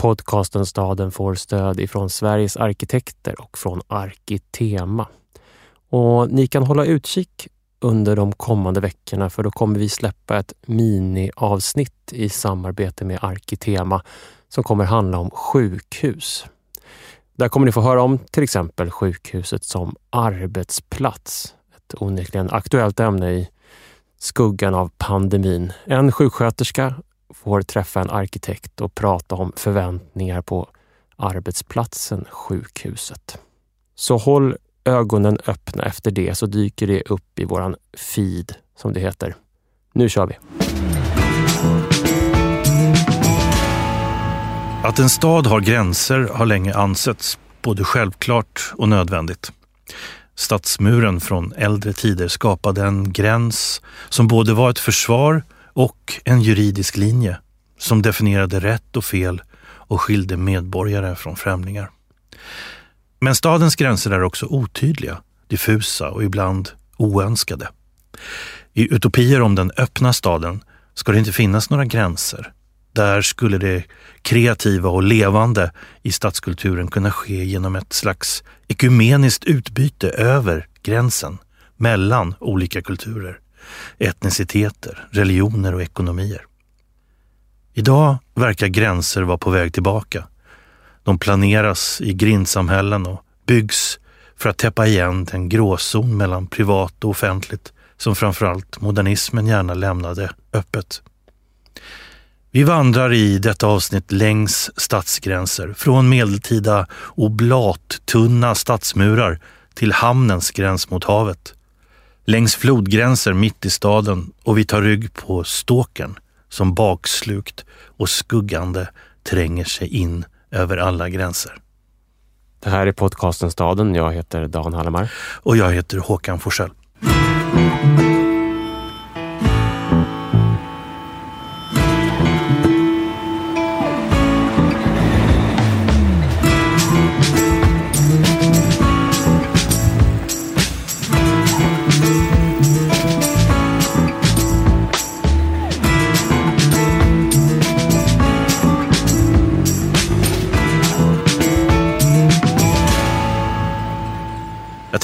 Podcasten Staden får stöd ifrån Sveriges arkitekter och från Arkitema. Och ni kan hålla utkik under de kommande veckorna för då kommer vi släppa ett miniavsnitt i samarbete med Arkitema som kommer handla om sjukhus. Där kommer ni få höra om till exempel sjukhuset som arbetsplats. Ett onekligen aktuellt ämne i skuggan av pandemin. En sjuksköterska får träffa en arkitekt och prata om förväntningar på arbetsplatsen sjukhuset. Så håll ögonen öppna efter det så dyker det upp i våran feed, som det heter. Nu kör vi! Att en stad har gränser har länge ansetts både självklart och nödvändigt. Stadsmuren från äldre tider skapade en gräns som både var ett försvar och en juridisk linje som definierade rätt och fel och skilde medborgare från främlingar. Men stadens gränser är också otydliga, diffusa och ibland oönskade. I utopier om den öppna staden ska det inte finnas några gränser. Där skulle det kreativa och levande i stadskulturen kunna ske genom ett slags ekumeniskt utbyte över gränsen mellan olika kulturer, etniciteter, religioner och ekonomier. Idag verkar gränser vara på väg tillbaka. De planeras i grindsamhällen och byggs för att täppa igen den gråzon mellan privat och offentligt som framförallt modernismen gärna lämnade öppet. Vi vandrar i detta avsnitt längs stadsgränser, från medeltida oblattunna stadsmurar till hamnens gräns mot havet. Längs flodgränser mitt i staden och vi tar rygg på ståken som bakslukt och skuggande tränger sig in över alla gränser. Det här är podcasten Staden. Jag heter Dan Hallemar. Och jag heter Håkan Forsell.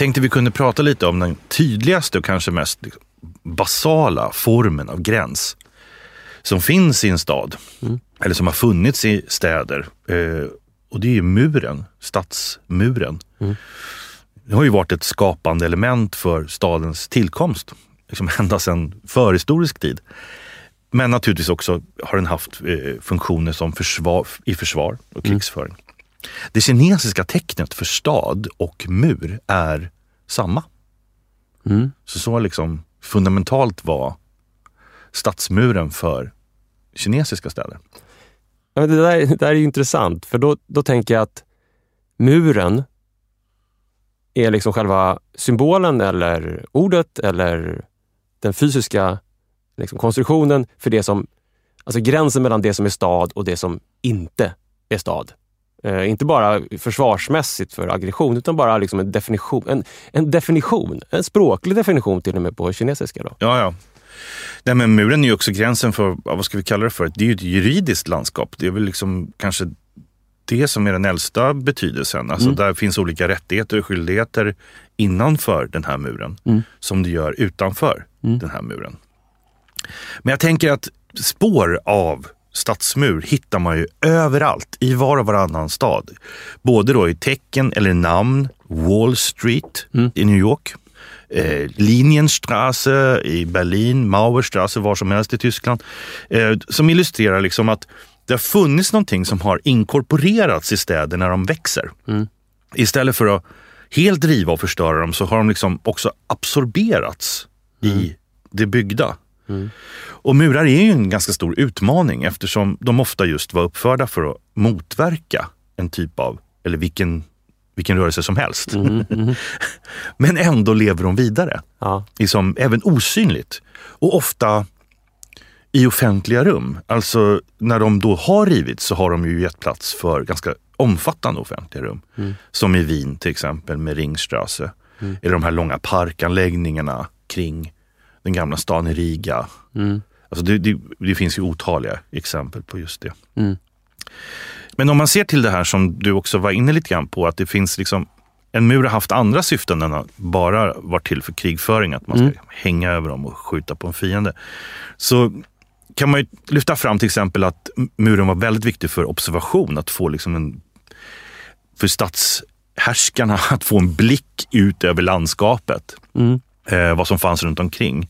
Tänkte vi kunde prata lite om den tydligaste och kanske mest basala formen av gräns som finns i en stad. Mm. Eller som har funnits i städer. Eh, och det är muren, stadsmuren. Mm. Det har ju varit ett skapande element för stadens tillkomst. Liksom ända sedan förhistorisk tid. Men naturligtvis också har den haft eh, funktioner som försvar, i försvar och mm. krigsföring. Mm. Det kinesiska tecknet för stad och mur är samma. Mm. Så så liksom fundamentalt var stadsmuren för kinesiska städer. Ja, det, där, det där är intressant, för då, då tänker jag att muren är liksom själva symbolen eller ordet eller den fysiska liksom, konstruktionen för det som, alltså gränsen mellan det som är stad och det som inte är stad. Eh, inte bara försvarsmässigt för aggression, utan bara liksom en definition. En, en definition, en språklig definition till och med på kinesiska. Då. Ja, ja. Nej, men muren är ju också gränsen för, vad ska vi kalla det för? Det är ju ett juridiskt landskap. Det är väl liksom kanske det som är den äldsta betydelsen. Alltså mm. Där finns olika rättigheter och skyldigheter innanför den här muren mm. som det gör utanför mm. den här muren. Men jag tänker att spår av stadsmur hittar man ju överallt i var och varannan stad. Både då i tecken eller namn, Wall Street mm. i New York, eh, Linienstraße i Berlin, Mauerstraße var som helst i Tyskland. Eh, som illustrerar liksom att det har funnits någonting som har inkorporerats i städer när de växer. Mm. Istället för att helt riva och förstöra dem så har de liksom också absorberats mm. i det byggda. Mm. Och murar är ju en ganska stor utmaning eftersom de ofta just var uppförda för att motverka en typ av, eller vilken, vilken rörelse som helst. Mm, mm. Men ändå lever de vidare. Ja. Liksom, även osynligt. Och ofta i offentliga rum. Alltså när de då har rivits så har de ju gett plats för ganska omfattande offentliga rum. Mm. Som i Wien till exempel med Ringstrasse. Mm. Eller de här långa parkanläggningarna kring den gamla stan i Riga. Mm. Alltså det, det, det, finns ju otaliga exempel på just det. Mm. Men om man ser till det här som du också var inne lite grann på, att det finns liksom en mur har haft andra syften än att bara vara till för krigföring, att man ska mm. hänga över dem och skjuta på en fiende. Så kan man ju lyfta fram till exempel att muren var väldigt viktig för observation, att få liksom en, för stadshärskarna att få en blick ut över landskapet. Mm. Eh, vad som fanns runt omkring.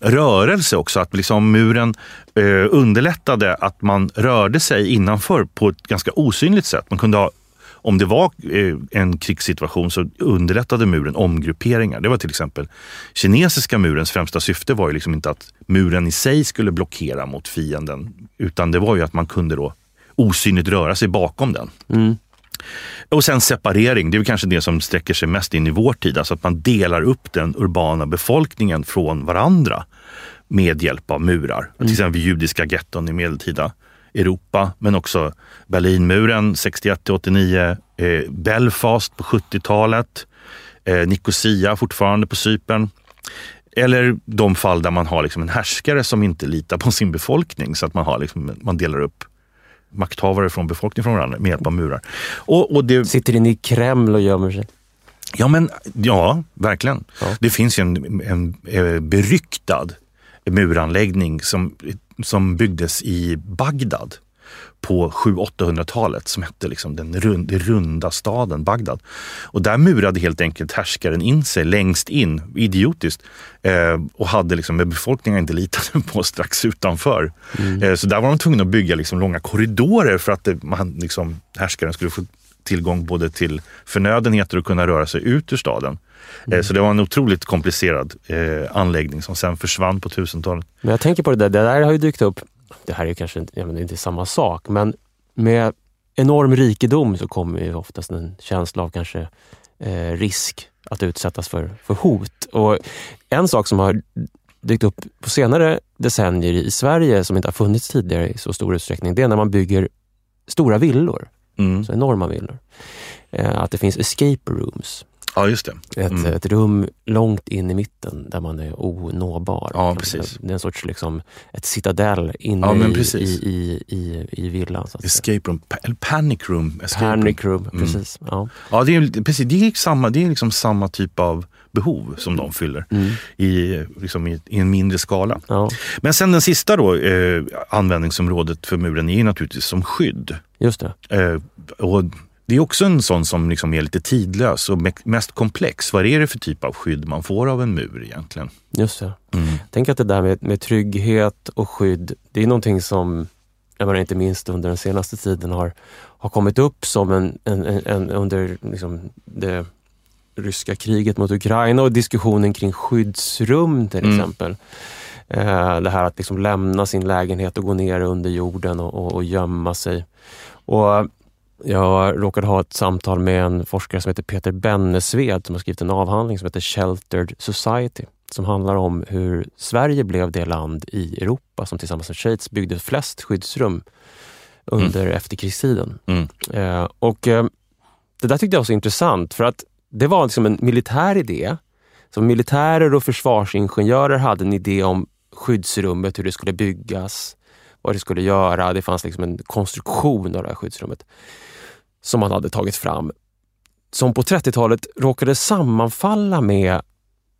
Rörelse också, att liksom muren eh, underlättade att man rörde sig innanför på ett ganska osynligt sätt. Man kunde ha om det var eh, en krigssituation så underlättade muren omgrupperingar. Det var till exempel kinesiska murens främsta syfte var ju liksom inte att muren i sig skulle blockera mot fienden, utan det var ju att man kunde då osynligt röra sig bakom den. Mm. Och sen separering, det är kanske det som sträcker sig mest in i vår tid, alltså att man delar upp den urbana befolkningen från varandra med hjälp av murar. Mm. Till exempel judiska getton i medeltida Europa, men också Berlinmuren 61 89, eh, Belfast på 70-talet, eh, Nicosia fortfarande på Cypern. Eller de fall där man har liksom en härskare som inte litar på sin befolkning så att man, har liksom, man delar upp makthavare från befolkningen från varandra med hjälp av murar. Och, och det... Sitter inne i Kreml och gömmer sig? Ja, men, ja verkligen. Ja. Det finns ju en, en, en eh, beryktad muranläggning som som byggdes i Bagdad på 700-800-talet som hette liksom den rund, runda staden Bagdad. Och där murade helt enkelt härskaren in sig längst in, idiotiskt, eh, och hade liksom med befolkningen inte litat på strax utanför. Mm. Eh, så där var de tvungna att bygga liksom långa korridorer för att det, man, liksom, härskaren skulle få tillgång både till förnödenheter och kunna röra sig ut ur staden. Eh, mm. Så det var en otroligt komplicerad eh, anläggning som sen försvann på 1000-talet. Men jag tänker på det där, det där har ju dykt upp, det här är kanske inte, ja, inte samma sak, men med enorm rikedom så kommer ju oftast en känsla av kanske eh, risk att utsättas för, för hot. Och en sak som har dykt upp på senare decennier i Sverige som inte har funnits tidigare i så stor utsträckning, det är när man bygger stora villor. Mm. Så enorma villor. Eh, att det finns escape rooms. Ja, just det. Mm. Ett, ett, rum långt in i mitten där man är onåbar. Ja, precis. Det är en sorts liksom, ett citadell inne ja, i, i, i, i, villan. Escape room, eller panic room. Escape panic room, room mm. precis. Ja, ja det, är, precis, det, är samma, det är liksom samma typ av behov som de fyller mm. i, liksom i, i, en mindre skala. Ja. Men sen den sista då, eh, användningsområdet för muren är naturligtvis som skydd. Just det. Eh, och det är också en sån som liksom är lite tidlös och mest komplex. Vad är det för typ av skydd man får av en mur egentligen? Just det. Mm. Tänk att det där med, med trygghet och skydd, det är någonting som jag menar, inte minst under den senaste tiden har, har kommit upp som en, en, en, en under liksom det ryska kriget mot Ukraina och diskussionen kring skyddsrum till mm. exempel. Eh, det här att liksom lämna sin lägenhet och gå ner under jorden och, och, och gömma sig. Och jag råkade ha ett samtal med en forskare som heter Peter Bennesved som har skrivit en avhandling som heter Sheltered Society som handlar om hur Sverige blev det land i Europa som tillsammans med Schweiz byggde flest skyddsrum under mm. efterkrigstiden. Mm. Eh, och eh, Det där tyckte jag var så intressant för att det var liksom en militär idé. Så militärer och försvarsingenjörer hade en idé om skyddsrummet, hur det skulle byggas, vad det skulle göra. Det fanns liksom en konstruktion av det här skyddsrummet som man hade tagit fram som på 30-talet råkade sammanfalla med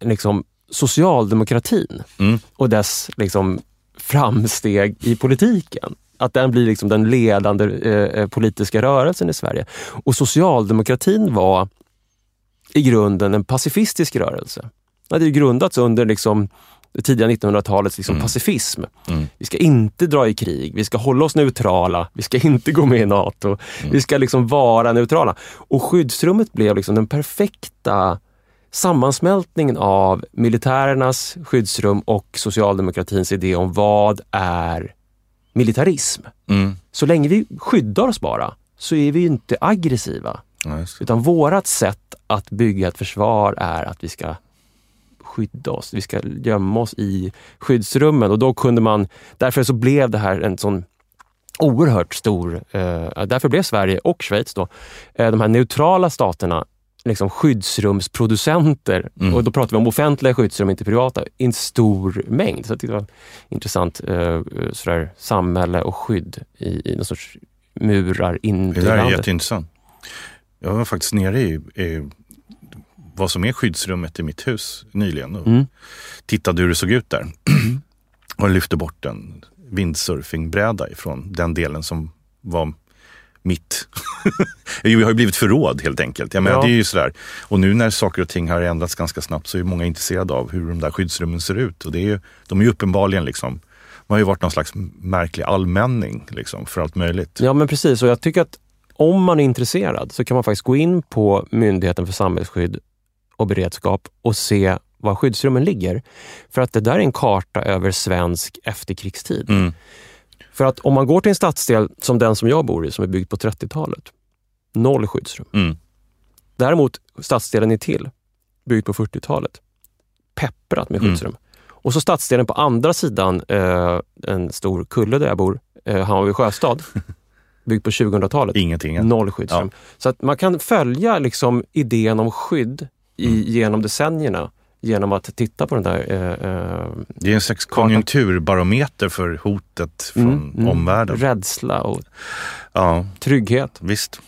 liksom, socialdemokratin mm. och dess liksom, framsteg i politiken. Att den blir liksom den ledande eh, eh politiska rörelsen i Sverige. Och socialdemokratin var i grunden en pacifistisk rörelse. Det hade grundats under liksom det tidiga 1900-talets liksom mm. pacifism. Mm. Vi ska inte dra i krig, vi ska hålla oss neutrala, vi ska inte gå med i NATO. Mm. Vi ska liksom vara neutrala. Och skyddsrummet blev liksom den perfekta sammansmältningen av militärernas skyddsrum och socialdemokratins idé om vad är militarism. Mm. Så länge vi skyddar oss bara så är vi inte aggressiva. Utan vårat sätt att bygga ett försvar är att vi ska skydda oss. Vi ska gömma oss i skyddsrummen och då kunde man, därför så blev det här en sån oerhört stor, eh, därför blev Sverige och Schweiz då, eh, de här neutrala staterna liksom skyddsrumsproducenter. Mm. Och då pratar vi om offentliga skyddsrum, inte privata, i en stor mängd. Så det var intressant eh, sådär, samhälle och skydd i, i någon sorts murar in Det i där är landet. jätteintressant. Jag var faktiskt nere i, i vad som är skyddsrummet i mitt hus nyligen och Mm. tittade hur det såg ut där. och lyfte bort en windsurfingbräda ifrån den delen som var mitt. Vi har ju blivit förråd helt enkelt. Jag menar, Ja. det är ju sådär. Och nu när saker och ting har ändrats ganska snabbt så är många intresserade av hur de där skyddsrummen ser ut. Och det är ju, de är ju uppenbarligen liksom, de har ju varit någon slags märklig allmänning liksom, för allt möjligt. Ja, men precis. Och jag tycker att om man är intresserad så kan man faktiskt gå in på Myndigheten för samhällsskydd och beredskap och se var skyddsrummen ligger. För att det där är en karta över svensk efterkrigstid. Mm. För att om man går till en stadsdel som den som jag bor i, som är byggd på 30-talet, noll skyddsrum. Mm. Däremot stadsdelen i till, byggd på 40-talet, pepprat med Mm. skyddsrum. Och så stadsdelen på andra sidan eh, en stor kulle där jag bor, eh, Hammarby sjöstad, byggd på 2000-talet. Ingenting. Noll skyddsrum. Så att man kan följa liksom idén om skydd i, Mm. genom decennierna genom att titta på den där eh, eh, Det är en slags konjunkturbarometer för hotet från mm, mm, omvärlden. rädsla och Ja, trygghet. visst.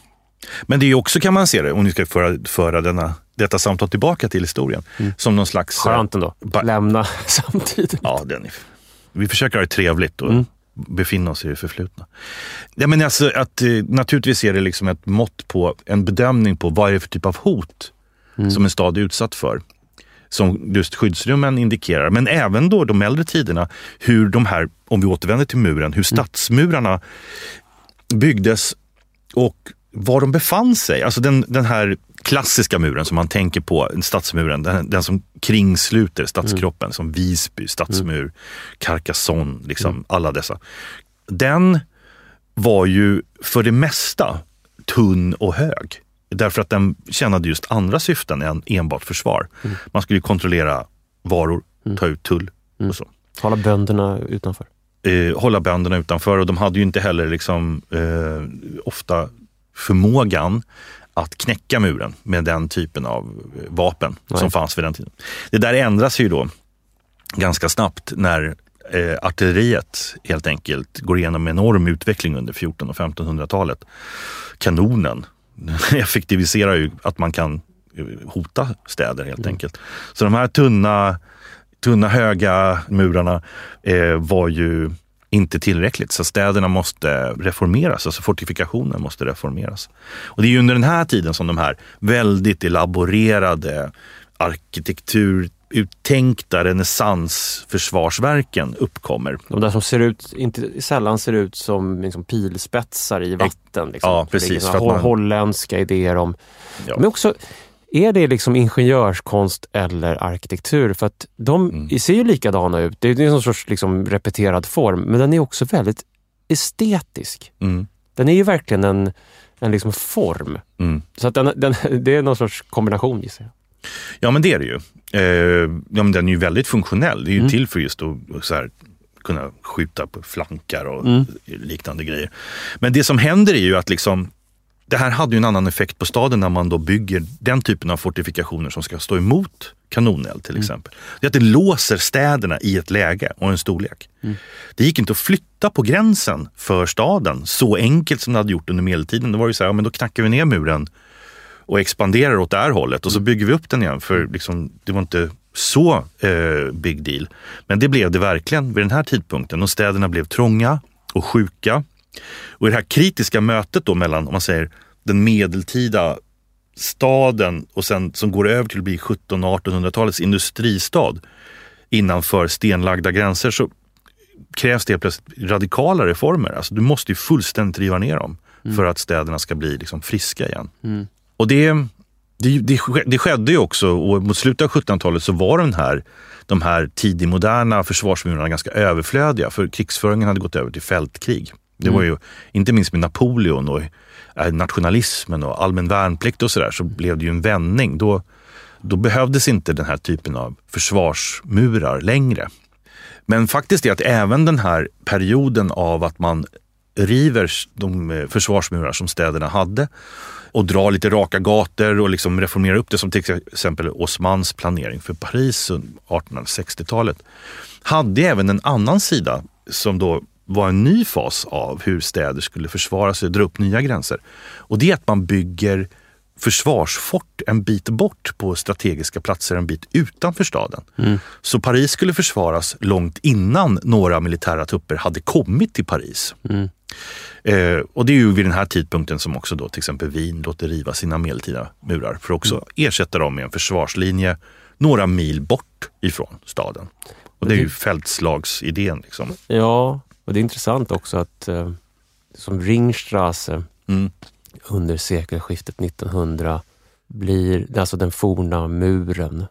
Men det är ju också, kan man se det, om ni ska föra, föra denna, detta samtal tillbaka till historien, Mm. som någon slags... Skönt ändå. Lämna samtidigt. Ja, den är, vi försöker ha det trevligt och Mm. befinna oss i det förflutna. Ja, men alltså att, eh, naturligtvis är det liksom ett mått på, en bedömning på vad är det för typ av hot Mm. som en stad är utsatt för. Som just skyddsrummen indikerar. Men även då de äldre tiderna, hur de här, om vi återvänder till muren, hur stadsmurarna byggdes och var de befann sig. Alltså den, den här klassiska muren som man tänker på, stadsmuren, den, den som kringsluter stadskroppen, som Visby, stadsmur, Carcassonne, liksom alla dessa. Den var ju för det mesta tunn och hög. Därför att den tjänade just andra syften än enbart försvar. Man skulle ju kontrollera varor, ta ut tull och så. Hålla bönderna utanför. Eh, hålla bönderna utanför och de hade ju inte heller liksom, eh, ofta förmågan att knäcka muren med den typen av eh, vapen Nej. som fanns vid den tiden. Det där ändras ju då ganska snabbt när eh, artilleriet helt enkelt går igenom en enorm utveckling under 1400 och 1500-talet. Kanonen effektiviserar ju att man kan eh, hota städer helt enkelt. Så de här tunna, tunna höga murarna eh, var ju inte tillräckligt. Så städerna måste reformeras, alltså fortifikationen måste reformeras. Och det är ju under den här tiden som de här väldigt elaborerade arkitektur uttänkta renässansförsvarsverken uppkommer. De där som ser ut, inte sällan ser ut som liksom pilspetsar i vatten. Liksom. Ja, precis, för man- Holländska idéer om... Ja. Men också, är det liksom ingenjörskonst eller arkitektur? För att de Mm. ser ju likadana ut. Det är någon sorts liksom repeterad form, men den är också väldigt estetisk. Mm, Den är ju verkligen en, en liksom form. mm. Så att den, den, det är någon sorts kombination gissar jag. Ja men det är det ju. Eh, ja, men den är ju väldigt funktionell. Det är ju Mm. till för just att så här, kunna skjuta på flankar och Mm. liknande grejer. Men det som händer är ju att liksom, det här hade ju en annan effekt på staden när man då bygger den typen av fortifikationer som ska stå emot kanoneld till exempel. Det är att det låser städerna i ett läge och en storlek. Det gick inte att flytta på gränsen för staden så enkelt som det hade gjort under medeltiden. Det var ju så här, ja, men då knackar vi ner muren och expanderar åt det här hållet och så bygger vi upp den igen. För liksom, det var inte så eh, big deal. Men det blev det verkligen vid den här tidpunkten och städerna blev trånga och sjuka. Och i det här kritiska mötet då mellan, om man säger, den medeltida staden och sen som går över till att bli 1700-1800-talets industristad innanför stenlagda gränser så krävs det plötsligt radikala reformer. Alltså du måste ju fullständigt riva ner dem för att städerna ska bli liksom friska igen. Mm. Och det, det, det, det skedde ju också och mot slutet av 1700-talet så var den här, de här tidigmoderna försvarsmurarna ganska överflödiga för krigsföringen hade gått över till fältkrig. Det var ju inte minst med Napoleon och eh, nationalismen och allmän värnplikt och sådär så blev det ju en vändning. Då, då behövdes inte den här typen av försvarsmurar längre. Men faktiskt är att även den här perioden av att man river de eh, försvarsmurar som städerna hade och dra lite raka gator och liksom reformera upp det som till exempel Osmans planering för Paris under 1860-talet hade även en annan sida som då var en ny fas av hur städer skulle försvara sig och dra upp nya gränser. Och det är att man bygger försvarsfort en bit bort på strategiska platser en bit utanför staden. Mm. Så Paris skulle försvaras långt innan några militära trupper hade kommit till Paris. Mm. Eh, och det är ju vid den här tidpunkten som också då till exempel Wien låter riva sina medeltida murar för att också mm. ersätta dem med en försvarslinje några mil bort ifrån staden. Och det är ju fältslagsidén. Liksom. Ja, och det är intressant också att eh, som Ringstrasse mm. Under sekelskiftet 1900 blir, alltså den forna muren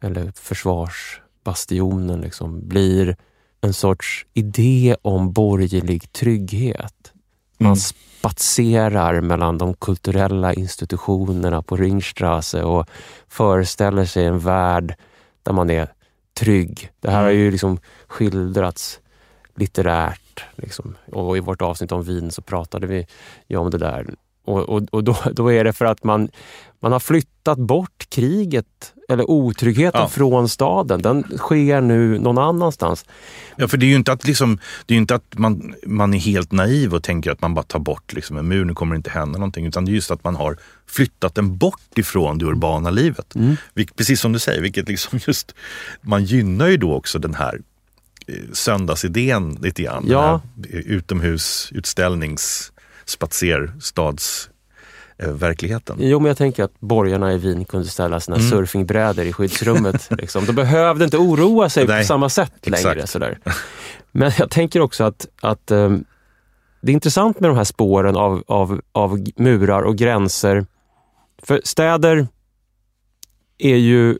eller försvarsbastionen liksom, blir en sorts idé om borgerlig trygghet. Man mm. spatserar mellan de kulturella institutionerna på Ringstrasse och föreställer sig en värld där man är trygg. Det här har ju mm. liksom skildrats litterärt. Liksom. Och I vårt avsnitt om Wien så pratade vi ju om det där. Och, och, och då, då är det för att man, man har flyttat bort kriget eller otryggheten ja. från staden. Den sker nu någon annanstans. Ja, för det är ju inte att, liksom, det är inte att man, man är helt naiv och tänker att man bara tar bort liksom en mur, nu kommer det inte hända någonting. Utan det är just att man har flyttat den bort ifrån det urbana livet. Mm. precis som du säger, vilket liksom just, man gynnar ju då också den här söndagsidén lite grann. Ja. Utomhusutställnings spatserstads eh, verkligheten. Jo, men jag tänker att borgarna i Wien kunde ställa sina mm. surfingbrädor i skyddsrummet. liksom. De behövde inte oroa sig Nej, på samma sätt längre. Sådär. Men jag tänker också att, att um, det är intressant med de här spåren av, av, av murar och gränser. För städer är ju...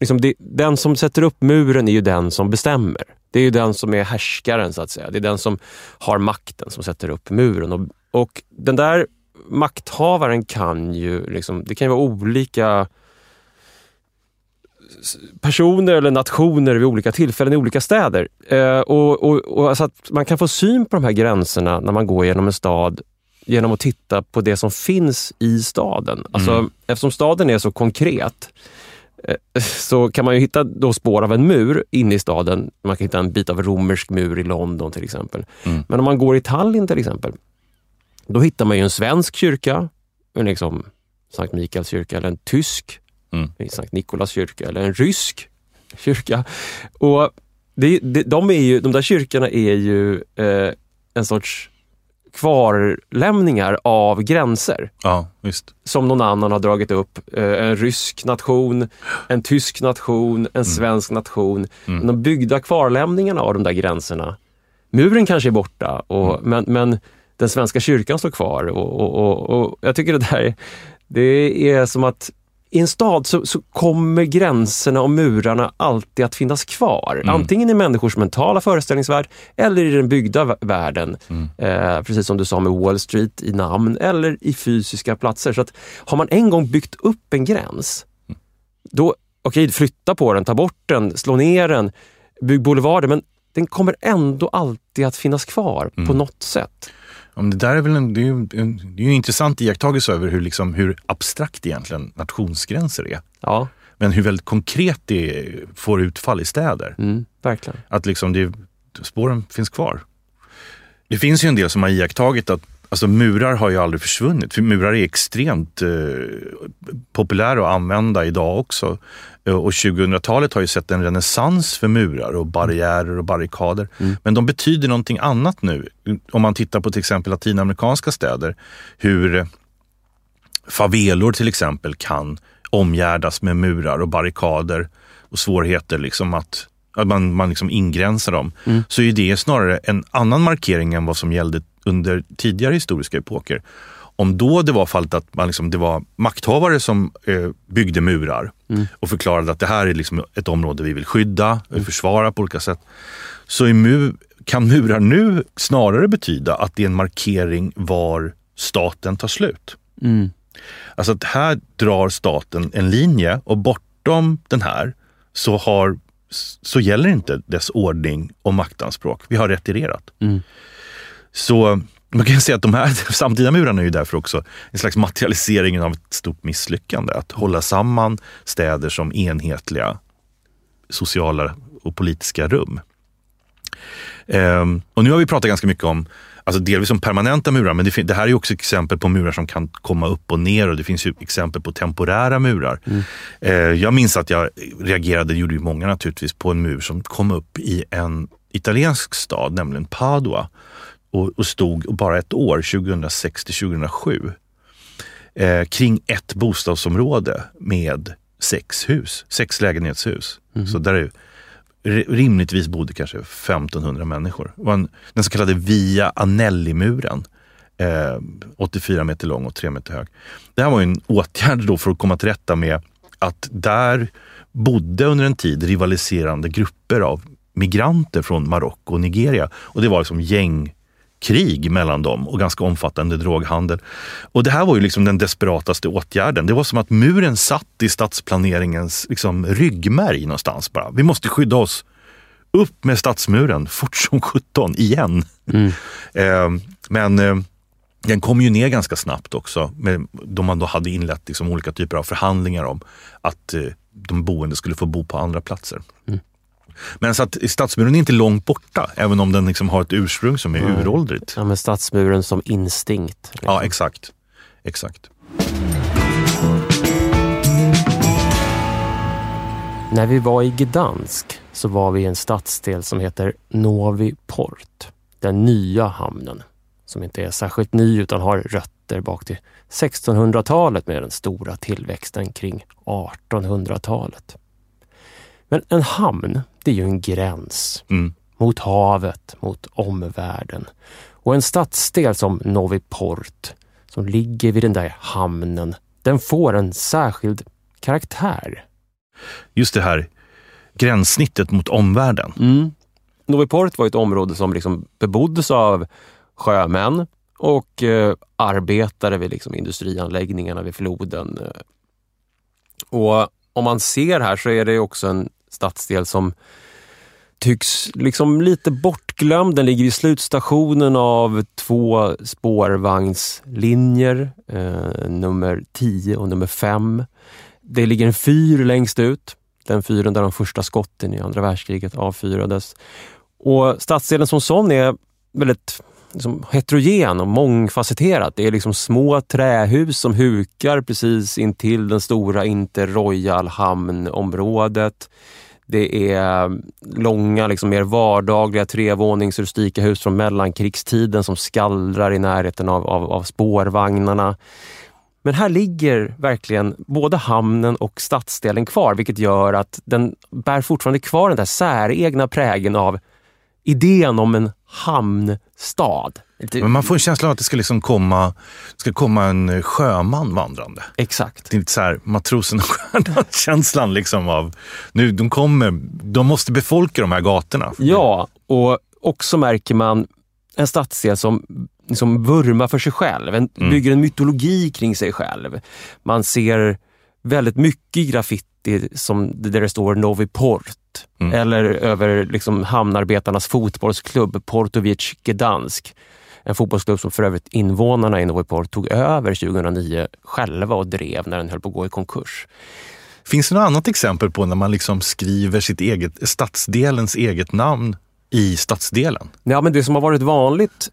Liksom det, den som sätter upp muren är ju den som bestämmer. Det är ju den som är härskaren, så att säga. Det är den som har makten som sätter upp muren. Och, och den där makthavaren kan ju, liksom, det kan ju vara olika personer eller nationer vid olika tillfällen i olika städer. Eh, och, och, och alltså att man kan få syn på de här gränserna när man går genom en stad genom att titta på det som finns i staden. Alltså, mm. Eftersom staden är så konkret så kan man ju hitta då spår av en mur inne i staden. Man kan hitta en bit av romersk mur i London till exempel. Mm. Men om man går i Tallinn till exempel, då hittar man ju en svensk kyrka, liksom Sankt Mikaels kyrka, eller en tysk, mm. Sankt Nikolas kyrka, eller en rysk kyrka. Och det, det, de, är ju, de där kyrkorna är ju eh, en sorts kvarlämningar av gränser. Ja. Som någon annan har dragit upp. Eh, en rysk nation, en tysk nation, en mm. svensk nation. Mm. De byggda kvarlämningarna av de där gränserna. Muren kanske är borta, och, mm. men, men den svenska kyrkan står kvar. Och, och, och, och jag tycker det där det är som att i en stad så, så, kommer gränserna och murarna alltid att finnas kvar. Mm. Antingen i människors mentala föreställningsvärld eller i den byggda världen. Mm. Eh, precis som du sa med Wall Street i namn eller i fysiska platser. Så att Har man en gång byggt upp en gräns, mm. då, okej, okay, flytta på den, ta bort den, slå ner den, bygg boulevarder, men den kommer ändå alltid att finnas kvar på mm. något sätt. Det där är väl en, det är en, det är en intressant iakttagelse över hur, liksom, hur abstrakt egentligen nationsgränser är. Ja. Men hur väldigt konkret det får utfall i städer. Mm, verkligen. Att liksom det, spåren finns kvar. Det finns ju en del som har iakttagit att Alltså murar har ju aldrig försvunnit. För murar är extremt eh, populära att använda idag också. Eh, och 2000-talet har ju sett en renässans för murar och barriärer och barrikader. Mm. Men de betyder någonting annat nu. Om man tittar på till exempel latinamerikanska städer. Hur favelor till exempel kan omgärdas med murar och barrikader och svårigheter liksom att, att man, man liksom ingränsar dem. Mm. Så är det snarare en annan markering än vad som gällde under tidigare historiska epoker. Om då det var fallet att man liksom, det var makthavare som eh, byggde murar mm. och förklarade att det här är liksom ett område vi vill skydda, mm. försvara på olika sätt. Så mu kan murar nu snarare betyda att det är en markering var staten tar slut. Mm. Alltså att här drar staten en linje och bortom den här så, har, så gäller inte dess ordning och maktanspråk. Vi har retirerat. Mm. Så man kan säga att de här samtida murarna är ju därför också en slags materialisering av ett stort misslyckande. Att hålla samman städer som enhetliga sociala och politiska rum. Ehm, och nu har vi pratat ganska mycket om Alltså delvis som permanenta murar, men det, det, här är också exempel på murar som kan komma upp och ner och det finns ju exempel på temporära murar. Mm. Eh, jag minns att jag reagerade, det gjorde ju många naturligtvis, på en mur som kom upp i en italiensk stad, nämligen Padua och, och stod bara ett år, 2006 till 2007, eh, kring ett bostadsområde med sex hus, sex lägenhetshus. Mm. Så där är rimligtvis bodde kanske 1500 människor. Det var en, den så kallade Via Anelli-muren. Eh, 84 meter lång och 3 meter hög. Det här var en åtgärd då för att komma till rätta med att där bodde under en tid rivaliserande grupper av migranter från Marocko och Nigeria. Och det var liksom gäng krig mellan dem och ganska omfattande droghandel. Och det här var ju liksom den desperataste åtgärden. Det var som att muren satt i stadsplaneringens liksom ryggmärg någonstans bara. Vi måste skydda oss. Upp med stadsmuren, fort som sjutton, igen. Mm. eh, men eh, den kom ju ner ganska snabbt också, med, då man då hade inlett liksom olika typer av förhandlingar om att eh, de boende skulle få bo på andra platser. Mm. Men så att stadsmuren är inte långt borta, även om den liksom har ett ursprung som är mm. uråldrigt. Ja, men stadsmuren som instinkt. Liksom. Ja, exakt. exakt. När vi var i Gdansk så var vi i en stadsdel som heter Novi Port. Den nya hamnen. Som inte är särskilt ny utan har rötter bak till 1600-talet med den stora tillväxten kring 1800-talet. Men en hamn, det är ju en gräns mm. mot havet, mot omvärlden. Och en stadsdel som Novi Port, som ligger vid den där hamnen, den får en särskild karaktär. Just det här gränssnittet mot omvärlden. Mm. Novi Port var ett område som liksom beboddes av sjömän och eh, arbetare vid liksom industrianläggningarna vid floden. Och om man ser här så är det också en stadsdel som tycks liksom lite bortglömd. Den ligger i slutstationen av två spårvagnslinjer, eh, nummer 10 och nummer 5. Det ligger en fyr längst ut, den fyren där de första skotten i andra världskriget avfyrades. Och stadsdelen som sån är väldigt liksom heterogen och mångfacetterad. Det är liksom små trähus som hukar precis intill den stora Inter-Royal hamnområdet. Det är mm, långa, liksom mer vardagliga trevånings rustika hus från mellankrigstiden som skallrar i närheten av, av, av spårvagnarna. Men här ligger verkligen både hamnen och stadsdelen kvar, vilket gör att den bär fortfarande kvar den där säregna prägen av idén om en hamnstad. Men man får en känsla av att det ska, liksom komma, ska komma en sjöman vandrande. Exakt. Det är lite så här matrosen och stjärnan-känslan liksom av, nu, de kommer, de måste befolka de här gatorna. Ja, och också märker man en stadsdel som liksom vurmar för sig själv, en, mm. bygger en mytologi kring sig själv. Man ser väldigt mycket graffiti som, där det står Novi Port Mm. Eller över liksom hamnarbetarnas fotbollsklubb Portovic Gdansk. En fotbollsklubb som för övrigt invånarna i Novi Port tog över 2009 själva och drev när den höll på att gå i konkurs. Finns det något annat exempel på när man liksom skriver sitt eget, stadsdelens eget namn i stadsdelen? Ja, men det som har varit vanligt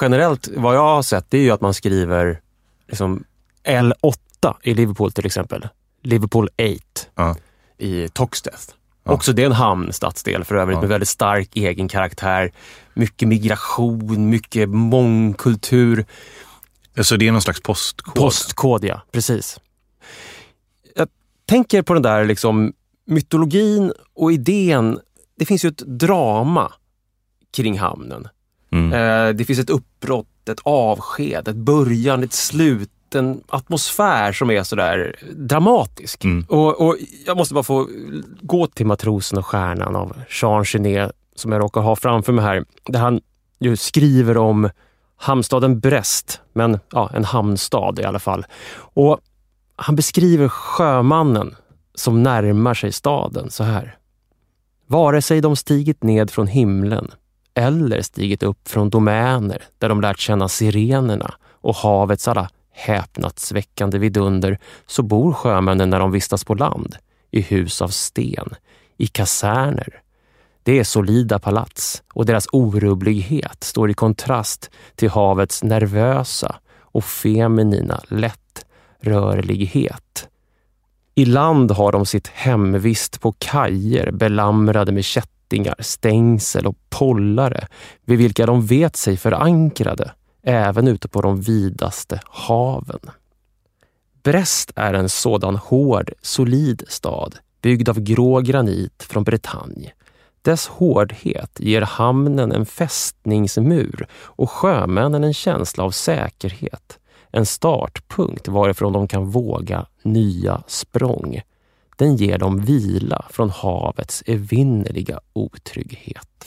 generellt, vad jag har sett, det är ju att man skriver liksom L8 i Liverpool till exempel. Liverpool 8 ja. i Toxteth. Ja. Också det är en hamnstadsdel för övrigt ja. med väldigt stark egen karaktär. Mycket migration, mycket mångkultur. Så det är någon slags postkod? Postkod, ja. Precis. Jag tänker på den där liksom mytologin och idén. Det finns ju ett drama kring hamnen. Mm. Eh, det finns ett uppbrott, ett avsked, ett början, ett slut en atmosfär som är sådär dramatisk. Mm. Och, och, Jag måste bara få gå till Matrosen och stjärnan av Jean Genet som jag råkar ha framför mig här. Där han ju skriver om hamnstaden Brest, men ja, en hamnstad i alla fall. Och Han beskriver sjömannen som närmar sig staden så här. Vare sig de stigit ned från himlen eller stigit upp från domäner där de lärt känna sirenerna och havets alla häpnadsväckande vidunder så bor sjömännen när de vistas på land, i hus av sten, i kaserner, det är solida palats och deras orubblighet står i kontrast till havets nervösa och feminina lättrörlighet. I land har de sitt hemvist på kajer belamrade med kättingar, stängsel och pollare vid vilka de vet sig förankrade även ute på de vidaste haven. Brest är en sådan hård, solid stad byggd av grå granit från Bretagne. Dess hårdhet ger hamnen en fästningsmur och sjömännen en känsla av säkerhet. En startpunkt varifrån de kan våga nya språng. Den ger dem vila från havets evinnerliga otrygghet.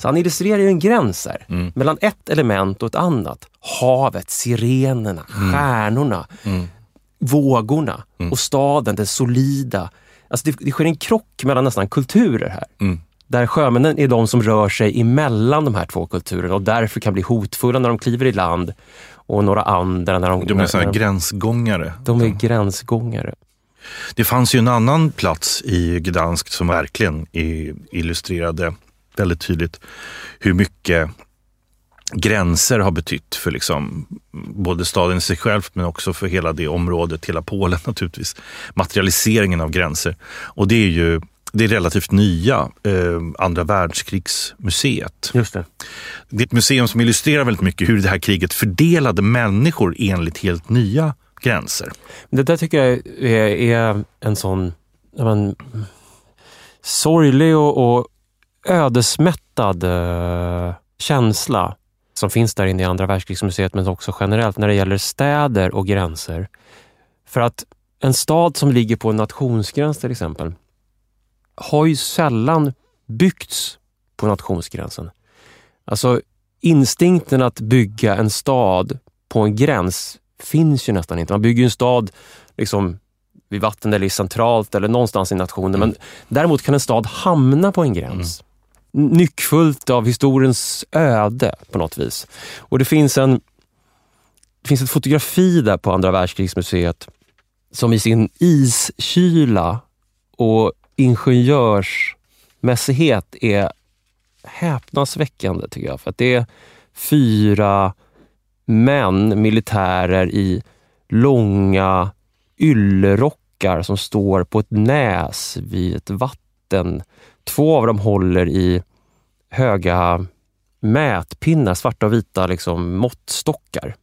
Så han illustrerar ju en gräns här, mm. mellan ett element och ett annat. Havet, sirenerna, mm. stjärnorna, mm. vågorna mm. och staden, det solida. Alltså det, det sker en krock mellan nästan kulturer här. Mm. Där sjömännen är de som rör sig emellan de här två kulturerna och därför kan bli hotfulla när de kliver i land och några andra när de... De är sådana gränsgångare. De är gränsgångare. Det fanns ju en annan plats i Gdansk som verkligen illustrerade väldigt tydligt hur mycket gränser har betytt för liksom både staden i sig själv men också för hela det området, hela Polen naturligtvis. Materialiseringen av gränser. Och det är ju det är relativt nya eh, andra världskrigsmuseet. Just det. det är ett museum som illustrerar väldigt mycket hur det här kriget fördelade människor enligt helt nya gränser. Det där tycker jag är, är en sån men, sorglig och, och ödesmättad uh, känsla som finns där inne i andra världskrigsmuseet, men också generellt när det gäller städer och gränser. För att en stad som ligger på en nationsgräns till exempel, har ju sällan byggts på nationsgränsen. Alltså instinkten att bygga en stad på en gräns finns ju nästan inte. Man bygger en stad liksom vid vatten eller centralt eller någonstans i nationen. Mm. Men däremot kan en stad hamna på en gräns. Mm. Nyckfullt av historiens öde på något vis. Och det finns en det finns ett fotografi där på andra världskrigsmuseet som i sin iskyla och ingenjörsmässighet är häpnadsväckande tycker jag. För att det är fyra män, militärer i långa yllerockar som står på ett näs vid ett vatten. Två av dem håller i höga mätpinnar, svarta och vita liksom, måttstockar.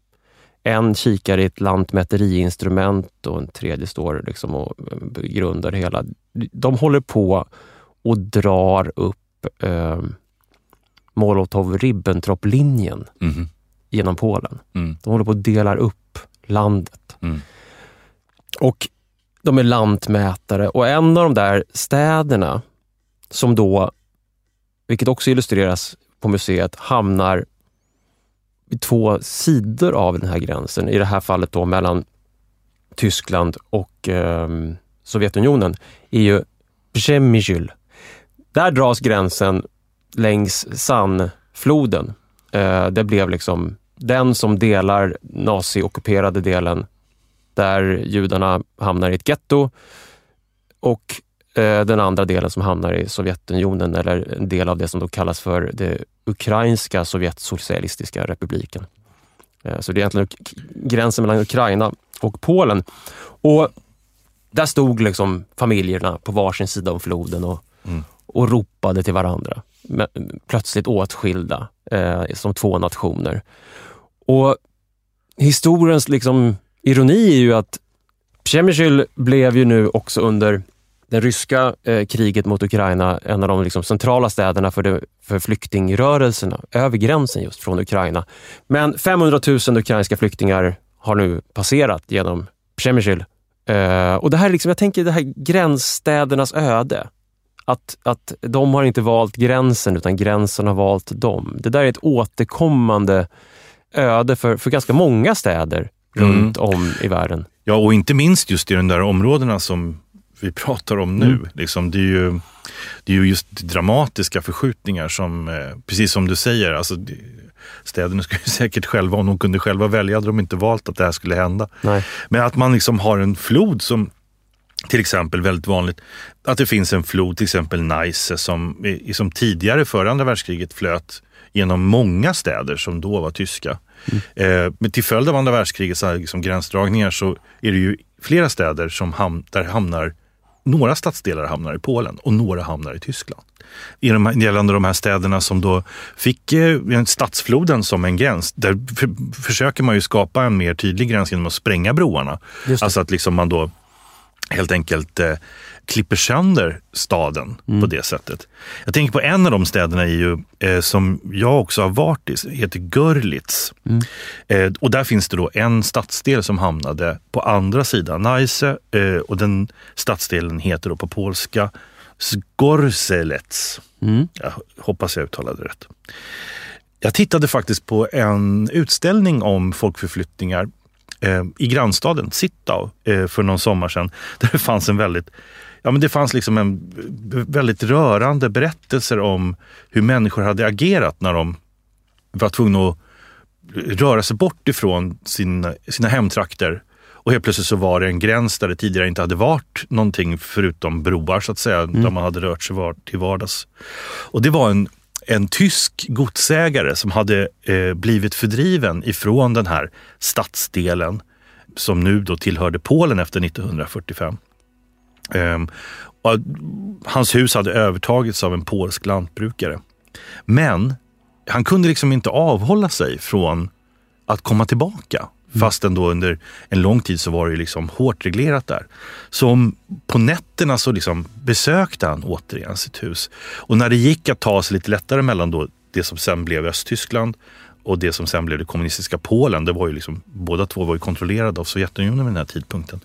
En kikar i ett lantmäteriinstrument och en tredje står liksom och grundar det hela. De håller på och drar upp eh, Molotov-Ribbentrop-linjen mm. genom Polen. Mm. De håller på och delar upp landet. Mm. Och de är lantmätare och en av de där städerna som då, vilket också illustreras på museet, hamnar vid två sidor av den här gränsen. I det här fallet då mellan Tyskland och eh, Sovjetunionen, är ju Przemysl. Där dras gränsen längs Sannfloden. Eh, det blev liksom den som delar nazi-ockuperade delen där judarna hamnar i ett getto och den andra delen som hamnar i Sovjetunionen eller en del av det som då kallas för det ukrainska sovjetsocialistiska republiken. Eh, så det är egentligen gränsen mellan Ukraina och Polen. Och där stod liksom familjerna på varsin sida om floden och, mm. och ropade till varandra. Plötsligt åtskilda eh, som två nationer. Och historiens liksom ironi är ju att Przemysl blev ju nu också under det ryska eh, kriget mot Ukraina en av de liksom, centrala städerna för, det, för flyktingrörelserna över gränsen just från Ukraina. Men 500 000 ukrainska flyktingar har nu passerat genom Przemysl. Eh, och det här, liksom, jag tänker det här gränsstädernas öde. Att, att de har inte valt gränsen utan gränsen har valt dem. Det där är ett återkommande öde för, för ganska många städer mm. runt om i världen. Ja, och inte minst just i de där områdena som vi pratar om nu. Mm. Liksom, det, är ju, det är ju just dramatiska förskjutningar som, eh, precis som du säger, alltså, städerna skulle säkert själva, om de kunde själva välja, hade de inte valt att det här skulle hända. Nej. Men att man liksom har en flod som till exempel väldigt vanligt att det finns en flod, till exempel Neisse, som, som tidigare före andra världskriget flöt genom många städer som då var tyska. Mm. Eh, men till följd av andra världskriget, så liksom gränsdragningar, så är det ju flera städer som ham där hamnar, några stadsdelar hamnar i Polen och några hamnar i Tyskland. I de, gällande de här städerna som då fick eh, stadsfloden som en gräns, där för, försöker man ju skapa en mer tydlig gräns genom att spränga broarna. Alltså att liksom man då helt enkelt eh, klipper sönder staden mm. på det sättet. Jag tänker på en av de städerna är ju, eh, som jag också har varit i, heter Görlitz. Mm. Eh, och där finns det då en stadsdel som hamnade på andra sidan Neisse eh, och den stadsdelen heter då på polska Skorzelec. Mm. Jag hoppas jag uttalade det rätt. Jag tittade faktiskt på en utställning om folkförflyttningar eh, i grannstaden Zittau eh, för någon sommar sedan. Där det fanns en väldigt Ja, men det fanns liksom en väldigt rörande berättelser om hur människor hade agerat när de var tvungna att röra sig bort ifrån sin, sina hemtrakter. Och helt plötsligt så var det en gräns där det tidigare inte hade varit någonting förutom broar så att säga, mm. där man hade rört sig var, till vardags. Och det var en, en tysk godsägare som hade eh, blivit fördriven ifrån den här stadsdelen som nu då tillhörde Polen efter 1945. Um, hans hus hade övertagits av en polsk lantbrukare. Men han kunde liksom inte avhålla sig från att komma tillbaka. Mm. Fastän då under en lång tid så var det liksom hårt reglerat där. Så på nätterna så liksom besökte han återigen sitt hus. Och när det gick att ta sig lite lättare mellan då det som sen blev Östtyskland och det som sen blev det kommunistiska Polen, det var ju liksom, båda två var ju kontrollerade av Sovjetunionen vid den här tidpunkten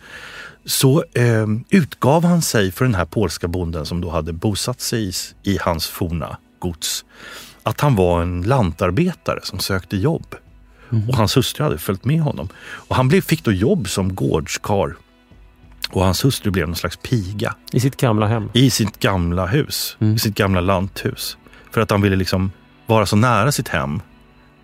så eh, utgav han sig för den här polska bonden som då hade bosatt sig i, i hans forna gods. Att han var en lantarbetare som sökte jobb. Mm. Och hans hustru hade följt med honom. Och han blev, fick då jobb som gårdskar. Och hans hustru blev någon slags piga. I sitt gamla hem? I sitt gamla hus. Mm. I sitt gamla lanthus. För att han ville liksom vara så nära sitt hem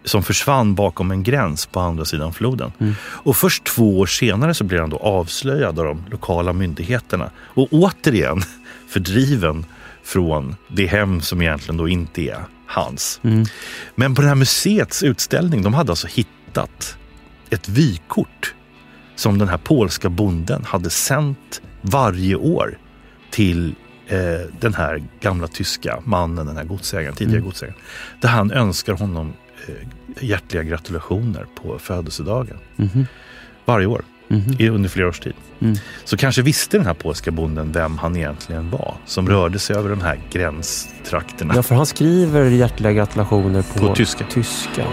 som försvann bakom en gräns på andra sidan floden. Mm. Och först två år senare så blir han då avslöjad av de lokala myndigheterna och återigen fördriven från det hem som egentligen då inte är hans. Mm. Men på det här museets utställning, de hade alltså hittat ett vykort som den här polska bonden hade sänt varje år till eh, den här gamla tyska mannen, den här godsägaren, tidigare mm. godsägaren. Där han önskar honom hjärtliga gratulationer på födelsedagen. Mm. Varje år, mm. under flera års tid. Mm. Så kanske visste den här polska bonden vem han egentligen var som rörde sig över de här gränstrakterna. Ja, för han skriver hjärtliga gratulationer på, på tyska. tyska.